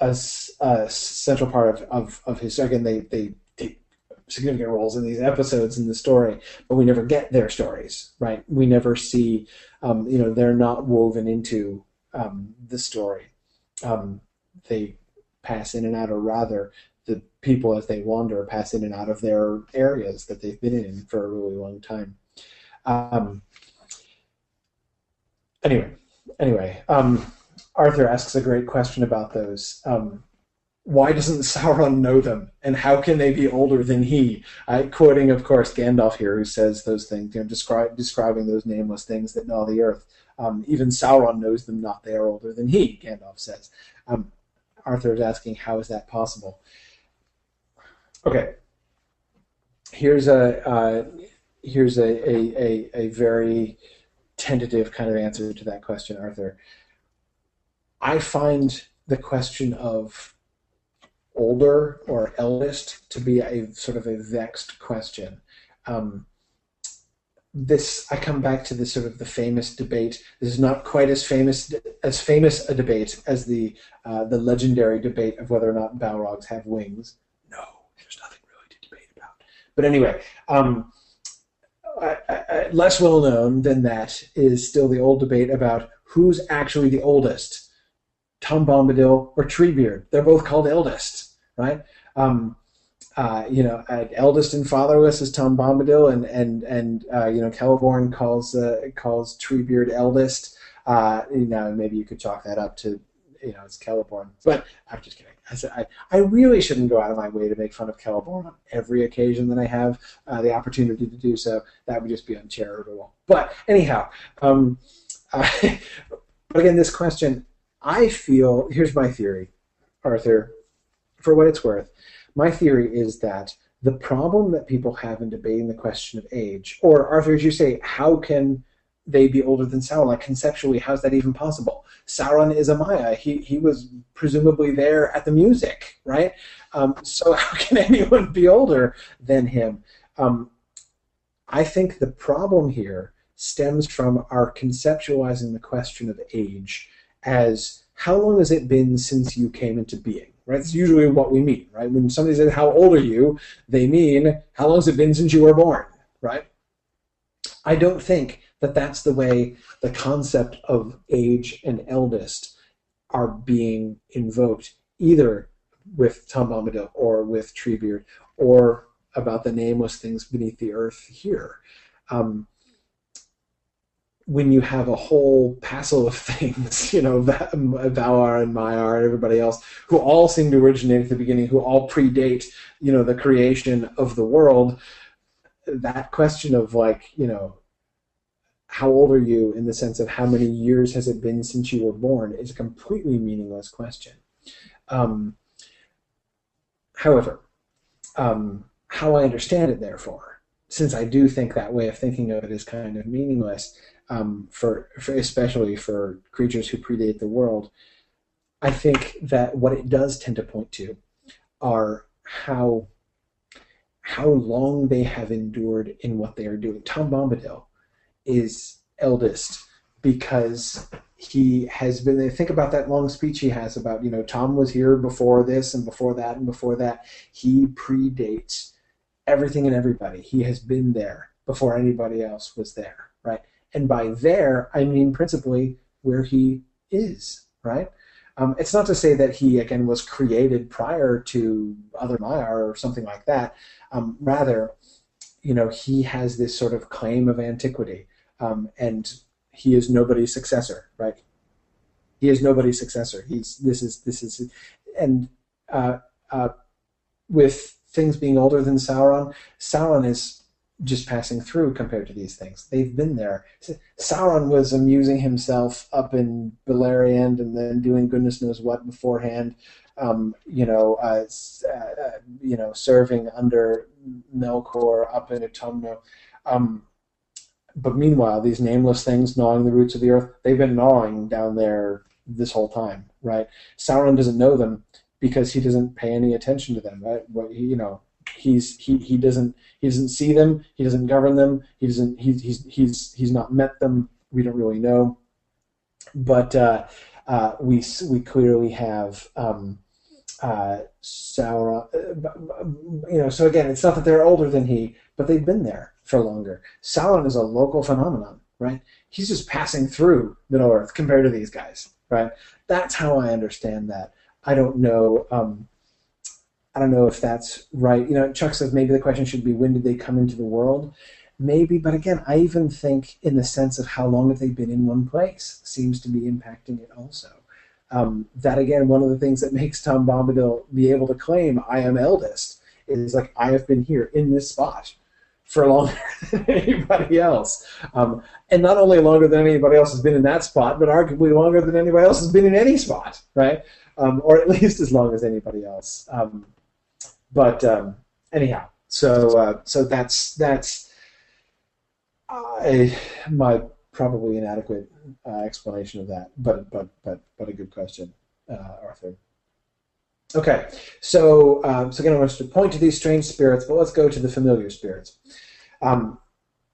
a, a central part of, of, of his again they they significant roles in these episodes in the story, but we never get their stories, right? We never see um, you know, they're not woven into um, the story. Um, they pass in and out, or rather, the people as they wander pass in and out of their areas that they've been in for a really long time. Um, anyway, anyway, um, Arthur asks a great question about those. Um, why doesn't Sauron know them, and how can they be older than he? I, quoting, of course, Gandalf here, who says those things, you know, describe, describing those nameless things that gnaw the earth. Um, even Sauron knows them not; they are older than he. Gandalf says. Um, Arthur is asking, how is that possible? Okay, here's a uh, here's a, a, a, a very tentative kind of answer to that question, Arthur. I find the question of older or eldest to be a sort of a vexed question. Um, this I come back to the sort of the famous debate. This is not quite as famous as famous a debate as the uh, the legendary debate of whether or not Balrogs have wings. No, there's nothing really to debate about. But anyway, um, I, I, less well known than that is still the old debate about who's actually the oldest, Tom Bombadil or Treebeard. They're both called eldest right? Um, uh, you know, uh, eldest and fatherless is Tom Bombadil, and and and uh, you know, Celeborn calls uh, calls Treebeard eldest. Uh, you know, maybe you could chalk that up to you know, it's Celeborn. But I'm just kidding. I, said, I, I really shouldn't go out of my way to make fun of Celeborn on every occasion that I have uh, the opportunity to do so. That would just be uncharitable. But anyhow, um, but again, this question, I feel, here's my theory, Arthur, for what it's worth, my theory is that the problem that people have in debating the question of age, or Arthur, as you say, how can they be older than Sauron? Like conceptually, how's that even possible? Sauron is a Maia. He he was presumably there at the music, right? Um, so how can anyone be older than him? Um, I think the problem here stems from our conceptualizing the question of age as how long has it been since you came into being? Right? That's usually what we mean, right? When somebody says, how old are you? They mean, how long has it been since you were born, right? I don't think that that's the way the concept of age and eldest are being invoked, either with Tom Bombadil or with Treebeard or about the nameless things beneath the earth here. Um, when you have a whole passel of things, you know, Valar and Maiar and everybody else, who all seem to originate at the beginning, who all predate, you know, the creation of the world, that question of like, you know, how old are you in the sense of how many years has it been since you were born is a completely meaningless question. Um, however, um, how I understand it, therefore, since I do think that way of thinking of it is kind of meaningless, um, for, for especially for creatures who predate the world, I think that what it does tend to point to are how how long they have endured in what they are doing. Tom Bombadil is eldest because he has been they think about that long speech he has about you know tom was here before this and before that and before that. He predates everything and everybody. He has been there before anybody else was there right and by there i mean principally where he is right um, it's not to say that he again was created prior to other Maiar or something like that um, rather you know he has this sort of claim of antiquity um, and he is nobody's successor, right? He is nobody's successor. He's this is this is, and uh, uh, with things being older than Sauron, Sauron is just passing through compared to these things. They've been there. Sauron was amusing himself up in Beleriand and then doing goodness knows what beforehand. Um, you know, uh, uh, you know, serving under Melkor up in Utumno. Um, but meanwhile, these nameless things gnawing the roots of the earth, they've been gnawing down there this whole time, right? Sauron doesn't know them because he doesn't pay any attention to them, right? What you know, he's he he doesn't he doesn't see them, he doesn't govern them, he doesn't he's he's he's he's not met them. We don't really know, but uh, uh, we we clearly have. Um, uh, Sauron, uh, you know, so again, it's not that they're older than he, but they've been there for longer. Sauron is a local phenomenon, right? He's just passing through Middle Earth compared to these guys, right? That's how I understand that. I don't know. Um, I don't know if that's right. You know, Chuck says maybe the question should be when did they come into the world? Maybe, but again, I even think in the sense of how long have they been in one place seems to be impacting it also. Um, that again, one of the things that makes Tom Bombadil be able to claim I am eldest is like I have been here in this spot for longer than anybody else. Um, and not only longer than anybody else has been in that spot, but arguably longer than anybody else has been in any spot, right? Um, or at least as long as anybody else. Um, but um, anyhow, so uh, so that's that's uh, my probably inadequate uh, explanation of that, but but but but a good question, uh, Arthur. Okay, so um, so again, I want to point to these strange spirits, but let's go to the familiar spirits. Um,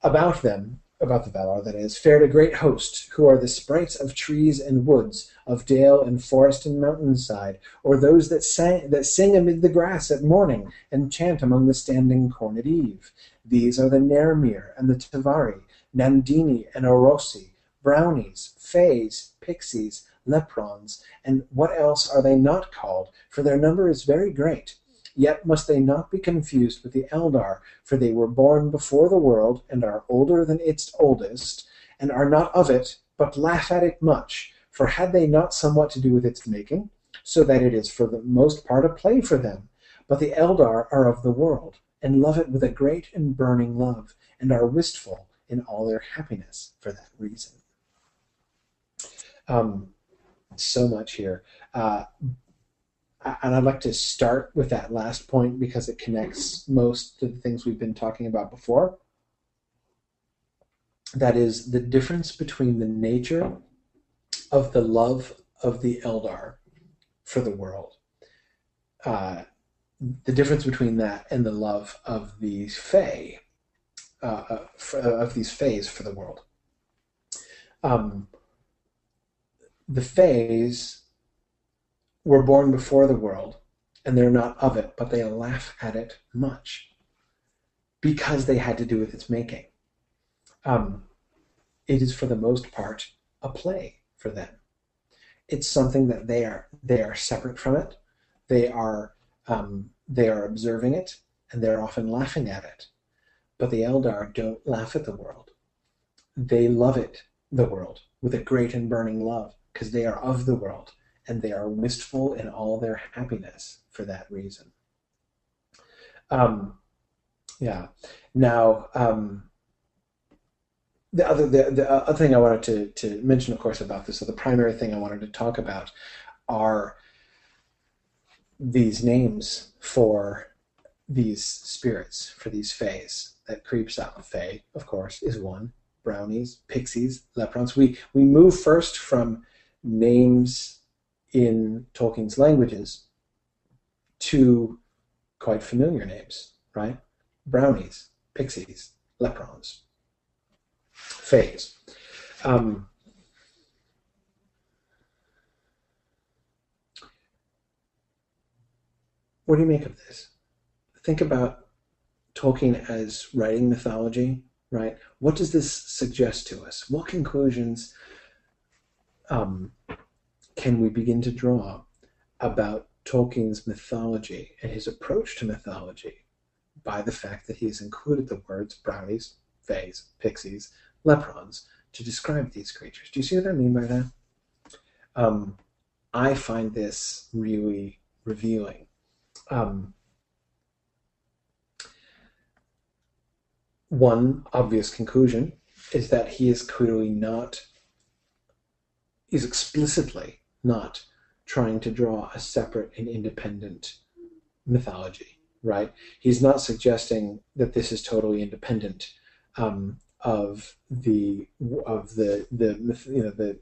about them, about the Valar, that is, fared a great host, who are the sprites of trees and woods, of dale and forest and mountainside, or those that, sang, that sing amid the grass at morning, and chant among the standing corn at eve. These are the Nermir and the Tavari, Nandini and Orossi, Brownies, Fays, Pixies, Leprawns, and what else are they not called? For their number is very great. Yet must they not be confused with the Eldar, for they were born before the world, and are older than its oldest, and are not of it, but laugh at it much. For had they not somewhat to do with its making, so that it is for the most part a play for them? But the Eldar are of the world, and love it with a great and burning love, and are wistful in all their happiness for that reason. Um, so much here. Uh, and I'd like to start with that last point because it connects most to the things we've been talking about before. That is the difference between the nature of the love of the Eldar for the world. Uh, the difference between that and the love of these Fae, uh, uh for, of these Fays for the world. Um, the Fays were born before the world, and they're not of it, but they laugh at it much because they had to do with its making. Um, it is for the most part a play for them. It's something that they are they are separate from it. They are um, they are observing it, and they're often laughing at it. But the Eldar don't laugh at the world. They love it, the world, with a great and burning love, because they are of the world and they are wistful in all their happiness for that reason. Um, yeah. Now, um, the other the, the other thing I wanted to, to mention, of course, about this, so the primary thing I wanted to talk about are these names for these spirits, for these fays that creeps out. Fay, of course, is one. Brownies, pixies, leprawns. We we move first from names in Tolkien's languages to quite familiar names, right? Brownies, pixies, leprawns, fays. Um, what do you make of this? Think about Tolkien as writing mythology, right? What does this suggest to us? What conclusions um, can we begin to draw about Tolkien's mythology and his approach to mythology by the fact that he has included the words brownies, fays, pixies, leprawns to describe these creatures? Do you see what I mean by that? Um, I find this really revealing. Um, one obvious conclusion is that he is clearly not, is explicitly not trying to draw a separate and independent mythology, right? He's not suggesting that this is totally independent um, of the of the the you know the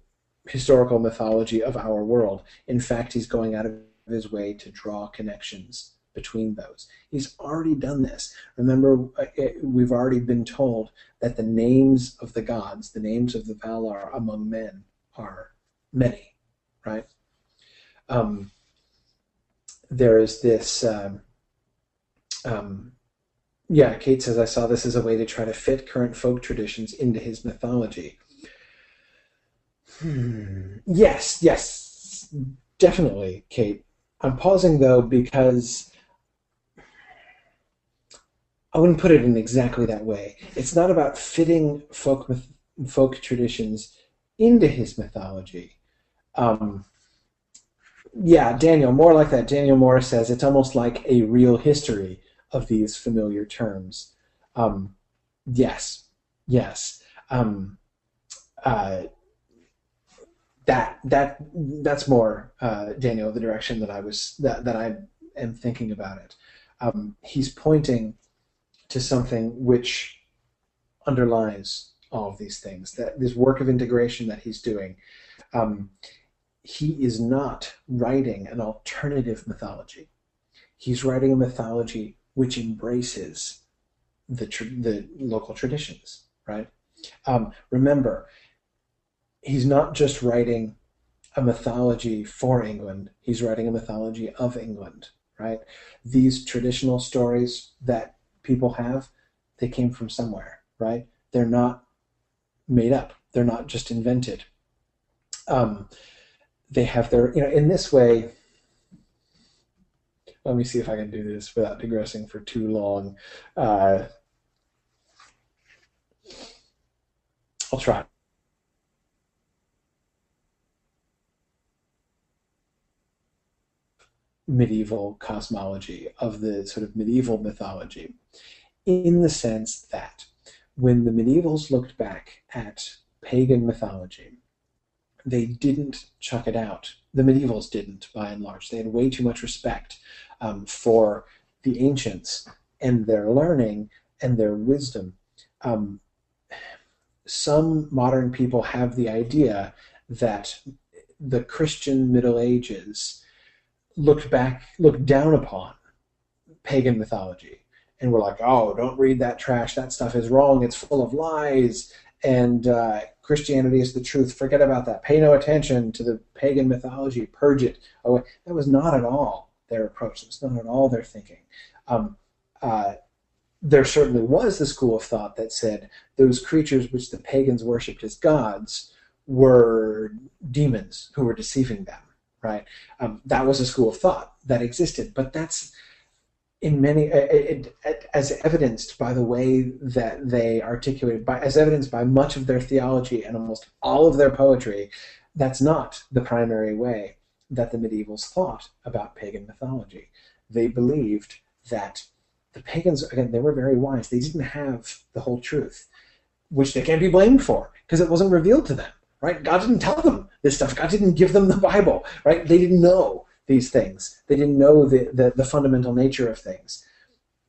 historical mythology of our world. In fact, he's going out of his way to draw connections between those. He's already done this. Remember, uh, we've already been told that the names of the gods, the names of the Valar among men, are many, right? Um, there is this. Um, um, yeah, Kate says, I saw this as a way to try to fit current folk traditions into his mythology. Hmm. Yes, yes, definitely, Kate. I'm pausing though because I wouldn't put it in exactly that way. It's not about fitting folk myth- folk traditions into his mythology. Um, yeah, Daniel, more like that. Daniel Morris says it's almost like a real history of these familiar terms. Um, yes, yes. Um, uh, that that that's more uh, Daniel the direction that I was that that I am thinking about it. Um, he's pointing to something which underlies all of these things. That this work of integration that he's doing, um, he is not writing an alternative mythology. He's writing a mythology which embraces the the local traditions. Right. Um, remember, he's not just writing a mythology for England. He's writing a mythology of England. Right. These traditional stories that people have, they came from somewhere, right? They're not made up. They're not just invented. Um, they have their, you know, in this way. Let me see if I can do this without digressing for too long. Uh, I'll try. medieval cosmology, of the sort of medieval mythology, in the sense that when the medievals looked back at pagan mythology, they didn't chuck it out. The medievals didn't, by and large. They had way too much respect um, for the ancients and their learning and their wisdom. Um, some modern people have the idea that the Christian Middle Ages looked back, looked down upon pagan mythology, and were like, "Oh, don't read that trash. That stuff is wrong. It's full of lies." And uh, Christianity is the truth. Forget about that. Pay no attention to the pagan mythology. Purge it away. That was not at all their approach. That was not at all their thinking. Um, uh, there certainly was the school of thought that said those creatures which the pagans worshipped as gods were demons who were deceiving them right? Um, that was a school of thought that existed, but that's in many uh, uh, it, it, as evidenced by the way that they articulated, by as evidenced by much of their theology and almost all of their poetry. That's not the primary way that the medievals thought about pagan mythology. They believed that the pagans, again, they were very wise. They didn't have the whole truth, which they can't be blamed for because it wasn't revealed to them right? God didn't tell them this stuff. God didn't give them the Bible, right? They didn't know these things. They didn't know the, the, the fundamental nature of things,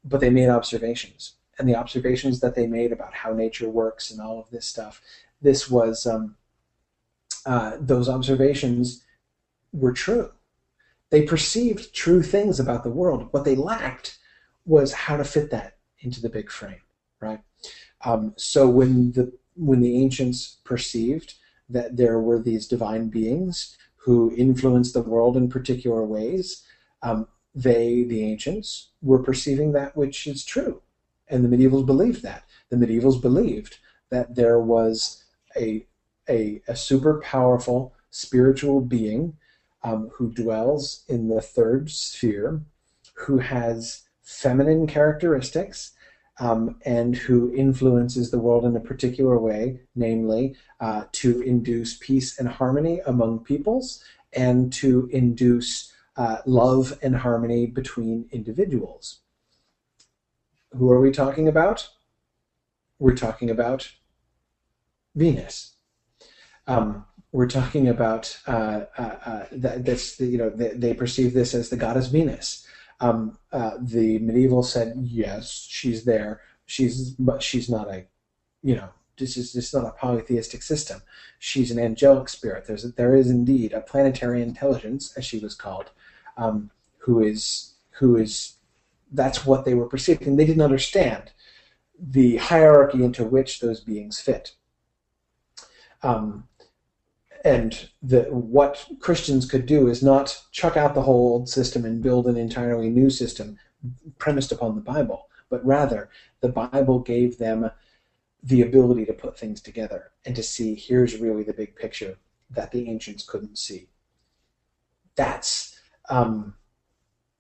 but they made observations. And the observations that they made about how nature works and all of this stuff, this was um, uh, those observations were true. They perceived true things about the world. What they lacked was how to fit that into the big frame, right? Um, so when the when the ancients perceived that there were these divine beings who influenced the world in particular ways, um, they, the ancients, were perceiving that which is true. And the medievals believed that. The medievals believed that there was a, a, a super powerful spiritual being um, who dwells in the third sphere, who has feminine characteristics, um, and who influences the world in a particular way, namely uh, to induce peace and harmony among peoples and to induce uh, love and harmony between individuals. Who are we talking about? We're talking about Venus. Um, we're talking about uh, uh, uh that, that's you know they, they, perceive this as the goddess Venus. Um, uh, the medieval said yes, she's there. She's but she's not a you know this is this is not a polytheistic system. She's an angelic spirit. There's a, there is indeed a planetary intelligence, as she was called, um, who is who is that's what they were perceiving. They didn't understand the hierarchy into which those beings fit. Um, and what Christians could do is not chuck out the whole old system and build an entirely new system premised upon the Bible, but rather the Bible gave them the ability to put things together and to see here's really the big picture that the ancients couldn't see. That's um,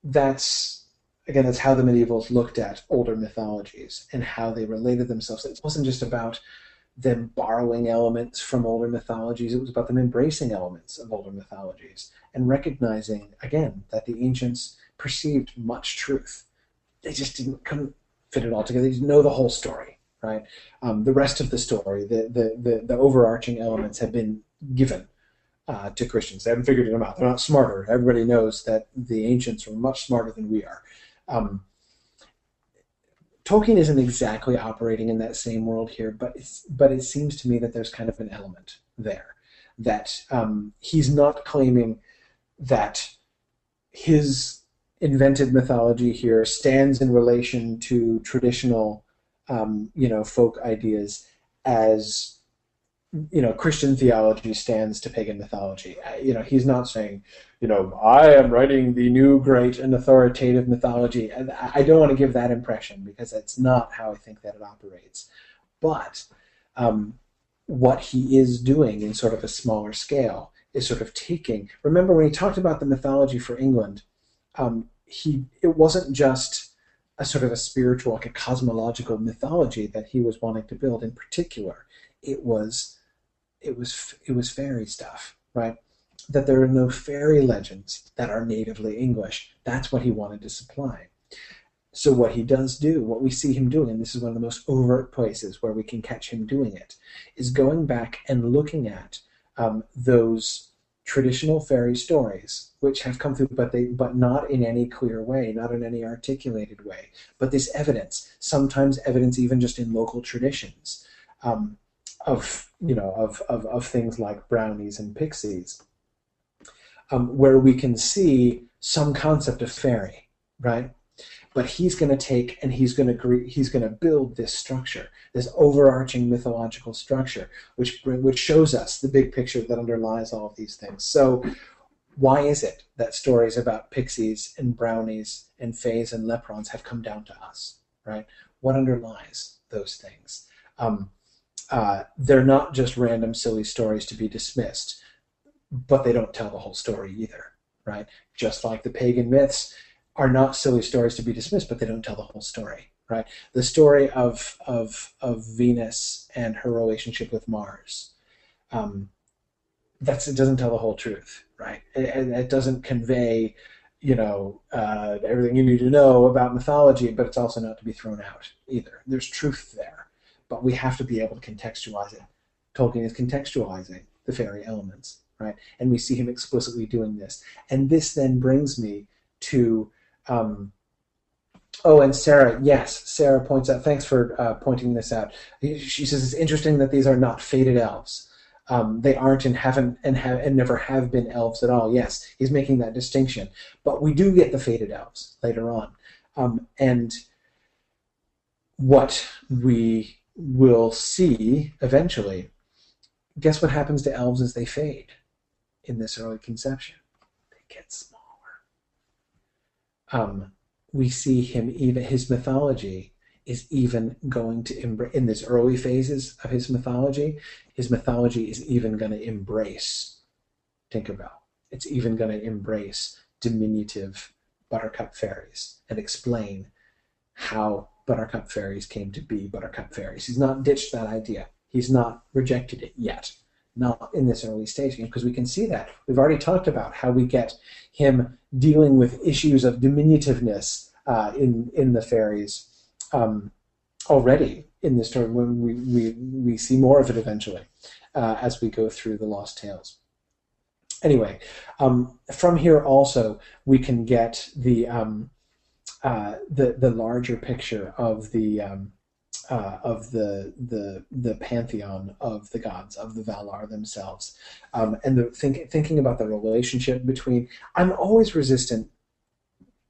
that's again that's how the medievals looked at older mythologies and how they related themselves. It wasn't just about them borrowing elements from older mythologies. It was about them embracing elements of older mythologies and recognizing again that the ancients perceived much truth. They just didn't couldn't fit it all together. They didn't know the whole story right? Um, the rest of the story, the, the, the, the overarching elements have been given uh, to Christians. They haven't figured them out. They're not smarter. Everybody knows that the ancients were much smarter than we are. Um, Tolkien isn't exactly operating in that same world here, but but it seems to me that there's kind of an element there that um, he's not claiming that his invented mythology here stands in relation to traditional um, you know, folk ideas as you know Christian theology stands to pagan mythology. You know, he's not saying, you know, I am writing the new great and authoritative mythology. I don't want to give that impression because that's not how I think that it operates. But um, what he is doing in sort of a smaller scale is sort of taking. Remember when he talked about the mythology for England, um, he it wasn't just a sort of a spiritual, like a cosmological mythology that he was wanting to build. In particular, it was it was it was fairy stuff, right? That there are no fairy legends that are natively English. That's what he wanted to supply. So what he does do, what we see him doing, and this is one of the most overt places where we can catch him doing it, is going back and looking at um, those traditional fairy stories which have come through but they but not in any clear way not in any articulated way but this evidence sometimes evidence even just in local traditions um, of you know of, of, of things like brownies and pixies um, where we can see some concept of fairy right but he's going to take and he's going to he's going to build this structure, this overarching mythological structure, which which shows us the big picture that underlies all of these things. So, why is it that stories about pixies and brownies and fays and leprawns have come down to us? Right? What underlies those things? Um, uh, they're not just random silly stories to be dismissed, but they don't tell the whole story either. Right? Just like the pagan myths, are not silly stories to be dismissed, but they don't tell the whole story, right? The story of of of Venus and her relationship with Mars. Um, that's it doesn't tell the whole truth, right? It, it doesn't convey, you know, uh, everything you need to know about mythology, but it's also not to be thrown out either. There's truth there, but we have to be able to contextualize it. Tolkien is contextualizing the fairy elements, right? And we see him explicitly doing this. And this then brings me to um, oh, and Sarah, yes, Sarah points out. Thanks for uh, pointing this out. She says it's interesting that these are not faded elves. Um, they aren't and haven't and have and never have been elves at all. Yes, he's making that distinction, but we do get the faded elves later on, um, and what we will see eventually. Guess what happens to elves as they fade in this early conception? They get smaller. Um, we see him even his mythology is even going to embrace in this early phases of his mythology. His mythology is even going to embrace Tinkerbell. It's even going to embrace diminutive Buttercup fairies and explain how Buttercup fairies came to be Buttercup fairies. He's not ditched that idea. He's not rejected it yet. Not in this early stage, because we can see that. We've already talked about how we get him dealing with issues of diminutiveness uh, in in the fairies um, already in this story. When we, we we see more of it eventually uh, as we go through the Lost Tales. Anyway, um, from here also we can get the um, uh, the the larger picture of the um, uh, of the the the pantheon of the gods of the Valar themselves, um, and the think, thinking about the relationship between. I'm always resistant.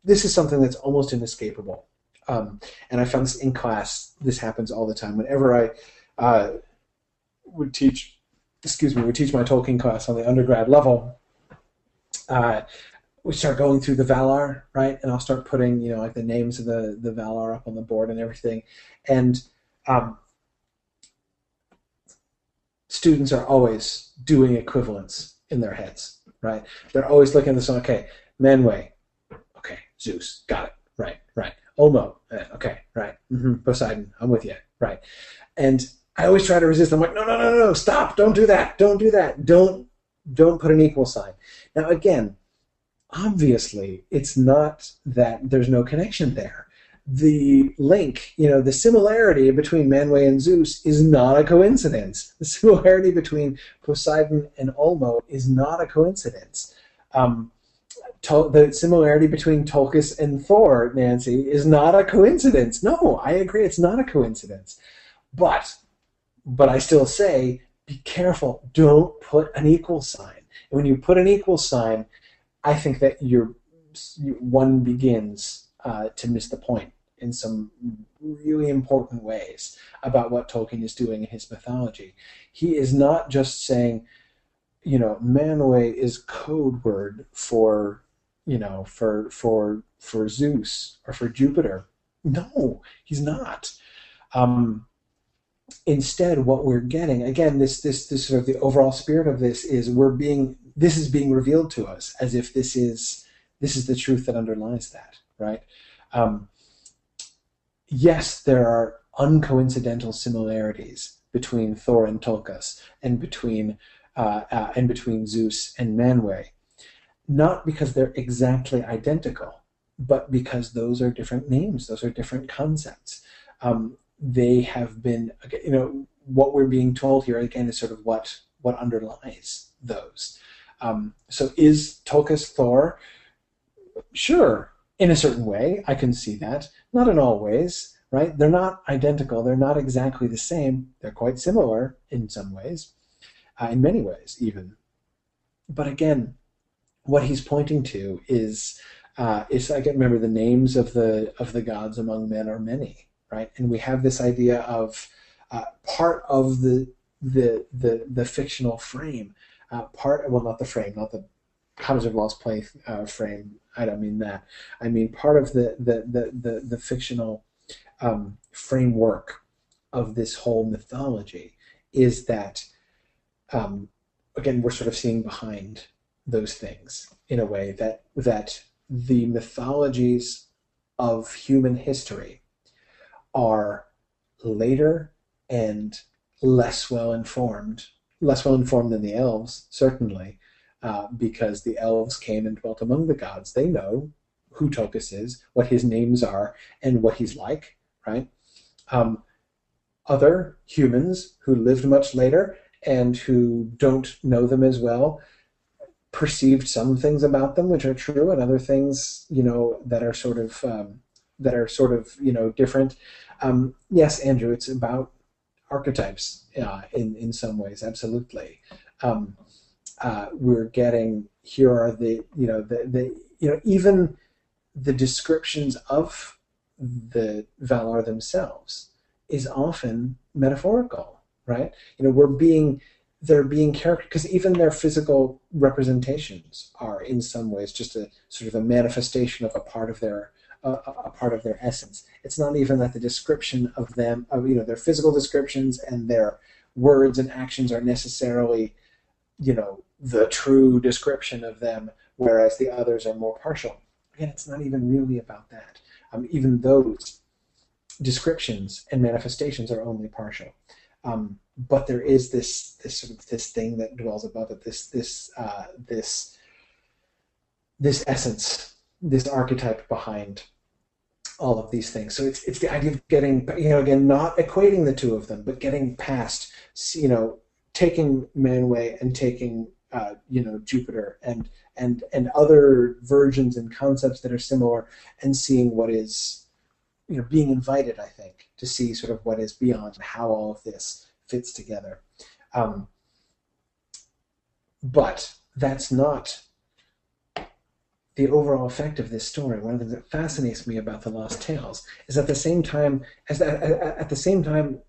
This is something that's almost inescapable, um, and I found this in class. This happens all the time. Whenever I uh, would teach, excuse me, would teach my Tolkien class on the undergrad level. Uh, we start going through the Valar, right? And I'll start putting, you know, like the names of the the Valar up on the board and everything. And um, students are always doing equivalents in their heads, right? They're always looking at this. Okay, Manwë, okay, Zeus, got it, right, right. Ulmo, eh, okay, right. Mm-hmm. Poseidon, I'm with you, right. And I always try to resist. I'm like, no, no, no, no, stop! Don't do that! Don't do that! Don't don't put an equal sign. Now again obviously it's not that there's no connection there. The link, you know, the similarity between Manwë and Zeus is not a coincidence. The similarity between Poseidon and Ulmo is not a coincidence. Um, to- the similarity between Tulkas and Thor, Nancy, is not a coincidence. No, I agree, it's not a coincidence. But, but I still say, be careful. Don't put an equal sign. And when you put an equal sign, I think that you're one begins uh, to miss the point in some really important ways about what Tolkien is doing in his mythology. He is not just saying, you know, Manwë is code word for, you know, for for for Zeus or for Jupiter. No, he's not. Um, instead, what we're getting again, this this this sort of the overall spirit of this is we're being this is being revealed to us as if this is this is the truth that underlies that, right? Um, yes, there are uncoincidental similarities between Thor and Tulkas, and between uh, uh, and between Zeus and Manwë, not because they're exactly identical, but because those are different names, those are different concepts. Um, they have been, you know, what we're being told here again is sort of what what underlies those. Um, so is Tulkas Thor? Sure, in a certain way, I can see that. Not in all ways, right? They're not identical. They're not exactly the same. They're quite similar in some ways, uh, in many ways even. But again, what he's pointing to is uh, is I can remember the names of the of the gods among men are many, right? And we have this idea of uh, part of the the the the fictional frame uh, part well not the frame not the Cottage of Lost Play uh, frame. I don't mean that. I mean part of the the the the, the fictional um, framework of this whole mythology is that um, again we're sort of seeing behind those things in a way that that the mythologies of human history are later and less well informed less well informed than the elves, certainly, uh, because the elves came and dwelt among the gods. They know who Tulkas is, what his names are, and what he's like, right? Um, other humans who lived much later and who don't know them as well perceived some things about them which are true and other things you know that are sort of um, that are sort of you know different um, yes andrew it's about archetypes uh, in in some ways. Absolutely, um, uh, we're getting here are the you know the the you know even the descriptions of the Valar themselves is often metaphorical, right? You know, we're being they're being character because even their physical representations are in some ways just a sort of a manifestation of a part of their uh, a part of their essence. It's not even that the description of them, of you know, their physical descriptions and their words and actions are necessarily, you know, the true description of them, whereas the others are more partial. Again, it's not even really about that. Um, even those descriptions and manifestations are only partial. Um, but there is this this sort of this thing that dwells above it. This this uh, this this essence, this archetype behind all of these things. So it's it's the idea of getting you know again not equating the two of them, but getting past you know taking Manwë and taking uh, you know Jupiter and and and other versions and concepts that are similar and seeing what is you know being invited I think to see sort of what is beyond how all of this fits together. Um, but that's not the overall effect of this story. One of the things that fascinates me about the Lost Tales is at the same time as at, at the same time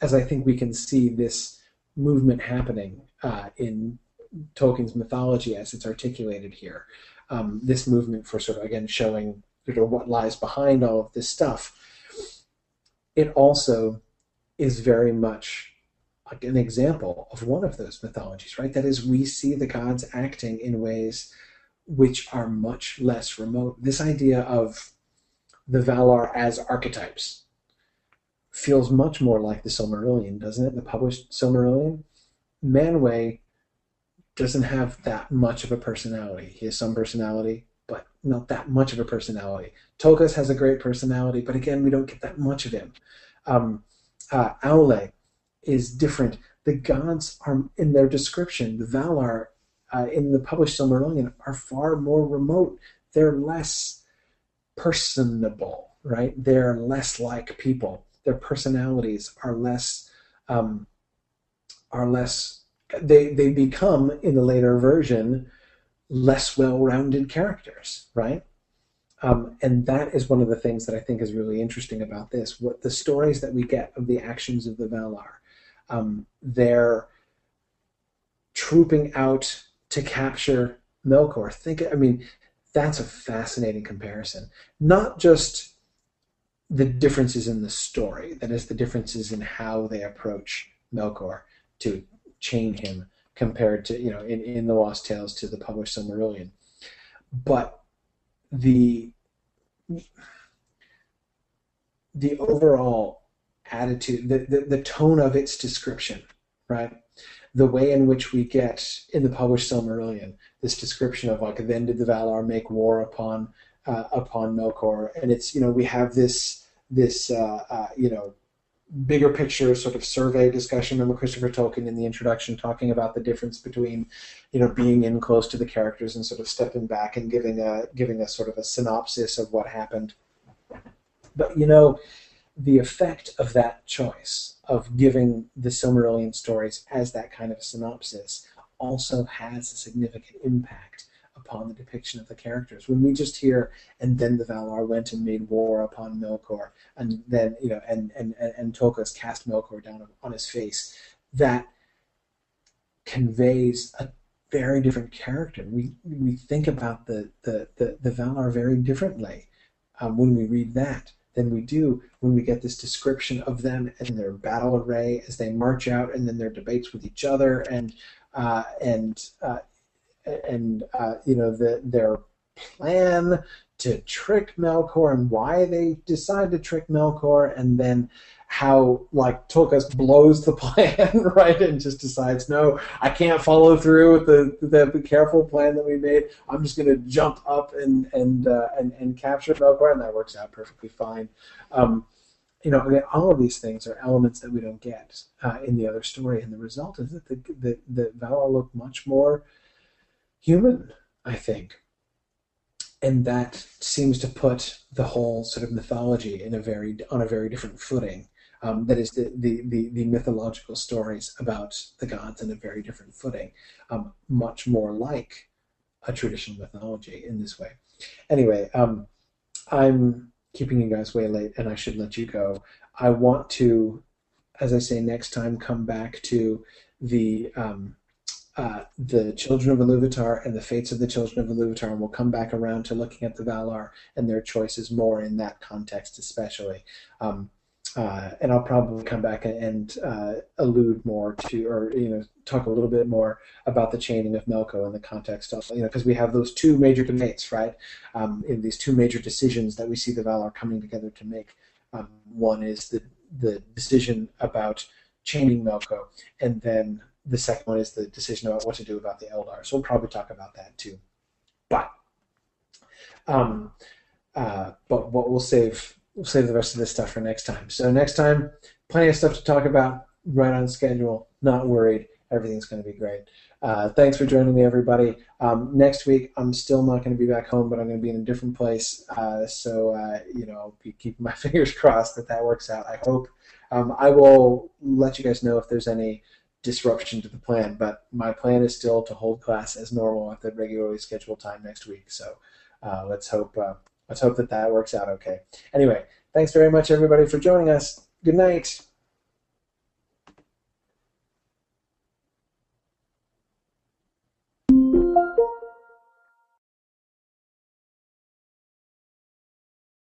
as I think we can see this movement happening uh, in Tolkien's mythology as it's articulated here. Um, this movement for sort of again showing sort of what lies behind all of this stuff. It also is very much like an example of one of those mythologies, right? That is, we see the gods acting in ways which are much less remote. This idea of the Valar as archetypes feels much more like the Silmarillion, doesn't it? The published Silmarillion. Manwë doesn't have that much of a personality. He has some personality, but not that much of a personality. Tulkas has a great personality, but again, we don't get that much of him. Um, uh, Aule is different. The gods are in their description. The Valar uh, in the published Silmarillion are far more remote. They're less personable, right? They're less like people. Their personalities are less um, are less. They they become in the later version less well-rounded characters, right? Um, and that is one of the things that I think is really interesting about this. What the stories that we get of the actions of the Valar, um, they're trooping out to capture Melkor. Think, I mean, that's a fascinating comparison. Not just the differences in the story, that is, the differences in how they approach Melkor to chain him compared to, you know, in, in the Lost Tales to the published Silmarillion. But the the overall attitude, the, the, the tone of its description, right? The way in which we get in the published Silmarillion this description of like then did the Valar make war upon uh, upon Melkor, and it's you know we have this this uh, uh, you know bigger picture sort of survey discussion. Remember Christopher Tolkien in the introduction talking about the difference between you know being in close to the characters and sort of stepping back and giving a giving a sort of a synopsis of what happened. But you know the effect of that choice of giving the Silmarillion stories as that kind of synopsis also has a significant impact upon the depiction of the characters. When we just hear, and then the Valar went and made war upon Melkor, and then you know, and and and, and cast Melkor down on his face, that conveys a very different character. We we think about the the the, the Valar very differently um, when we read that than we do when we get this description of them and their battle array as they march out, and then their debates with each other, and uh, and uh, and uh, you know the, their plan to trick Melkor and why they decide to trick Melkor, and then how like Tulkas blows the plan right and just decides no I can't follow through with the, the, careful plan that we made. I'm just to jump up and and, uh, and and capture Melkor and that works out perfectly fine. Um, you know all of these things are elements that we don't get uh, in the other story and the result is that the, the, the Valar look much more human I think and that seems to put the whole sort of mythology in a very on a very different footing Um, that is the, the, the, the, mythological stories about the gods in a very different footing, um, much more like a traditional mythology in this way. Anyway, um, I'm keeping you guys way late, and I should let you go. I want to, as I say, next time come back to the um, uh, the children of Iluvatar and the fates of the children of Iluvatar, and we'll come back around to looking at the Valar and their choices more in that context, especially. Um, uh, and I'll probably come back and uh, allude more to, or you know, talk a little bit more about the chaining of Melko in the context of, you know, because we have those two major debates, right? Um, in these two major decisions that we see the Valar coming together to make. Um, one is the the decision about chaining Melko, and then the second one is the decision about what to do about the Eldar. So we'll probably talk about that too. But um, uh, but what we'll save we'll save the rest of this stuff for next time. So next time, plenty of stuff to talk about. Right on schedule. Not worried. Everything's going to be great. Uh, thanks for joining me, everybody. Um, next week, I'm still not going to be back home, but I'm going to be in a different place. Uh, so, uh, you know, be keeping my fingers crossed that that works out. I hope. Um, I will let you guys know if there's any disruption to the plan, but my plan is still to hold class as normal at the regularly scheduled time next week. So uh, let's hope uh, let's hope that that works out okay. Anyway, thanks very much everybody for joining us. Good night.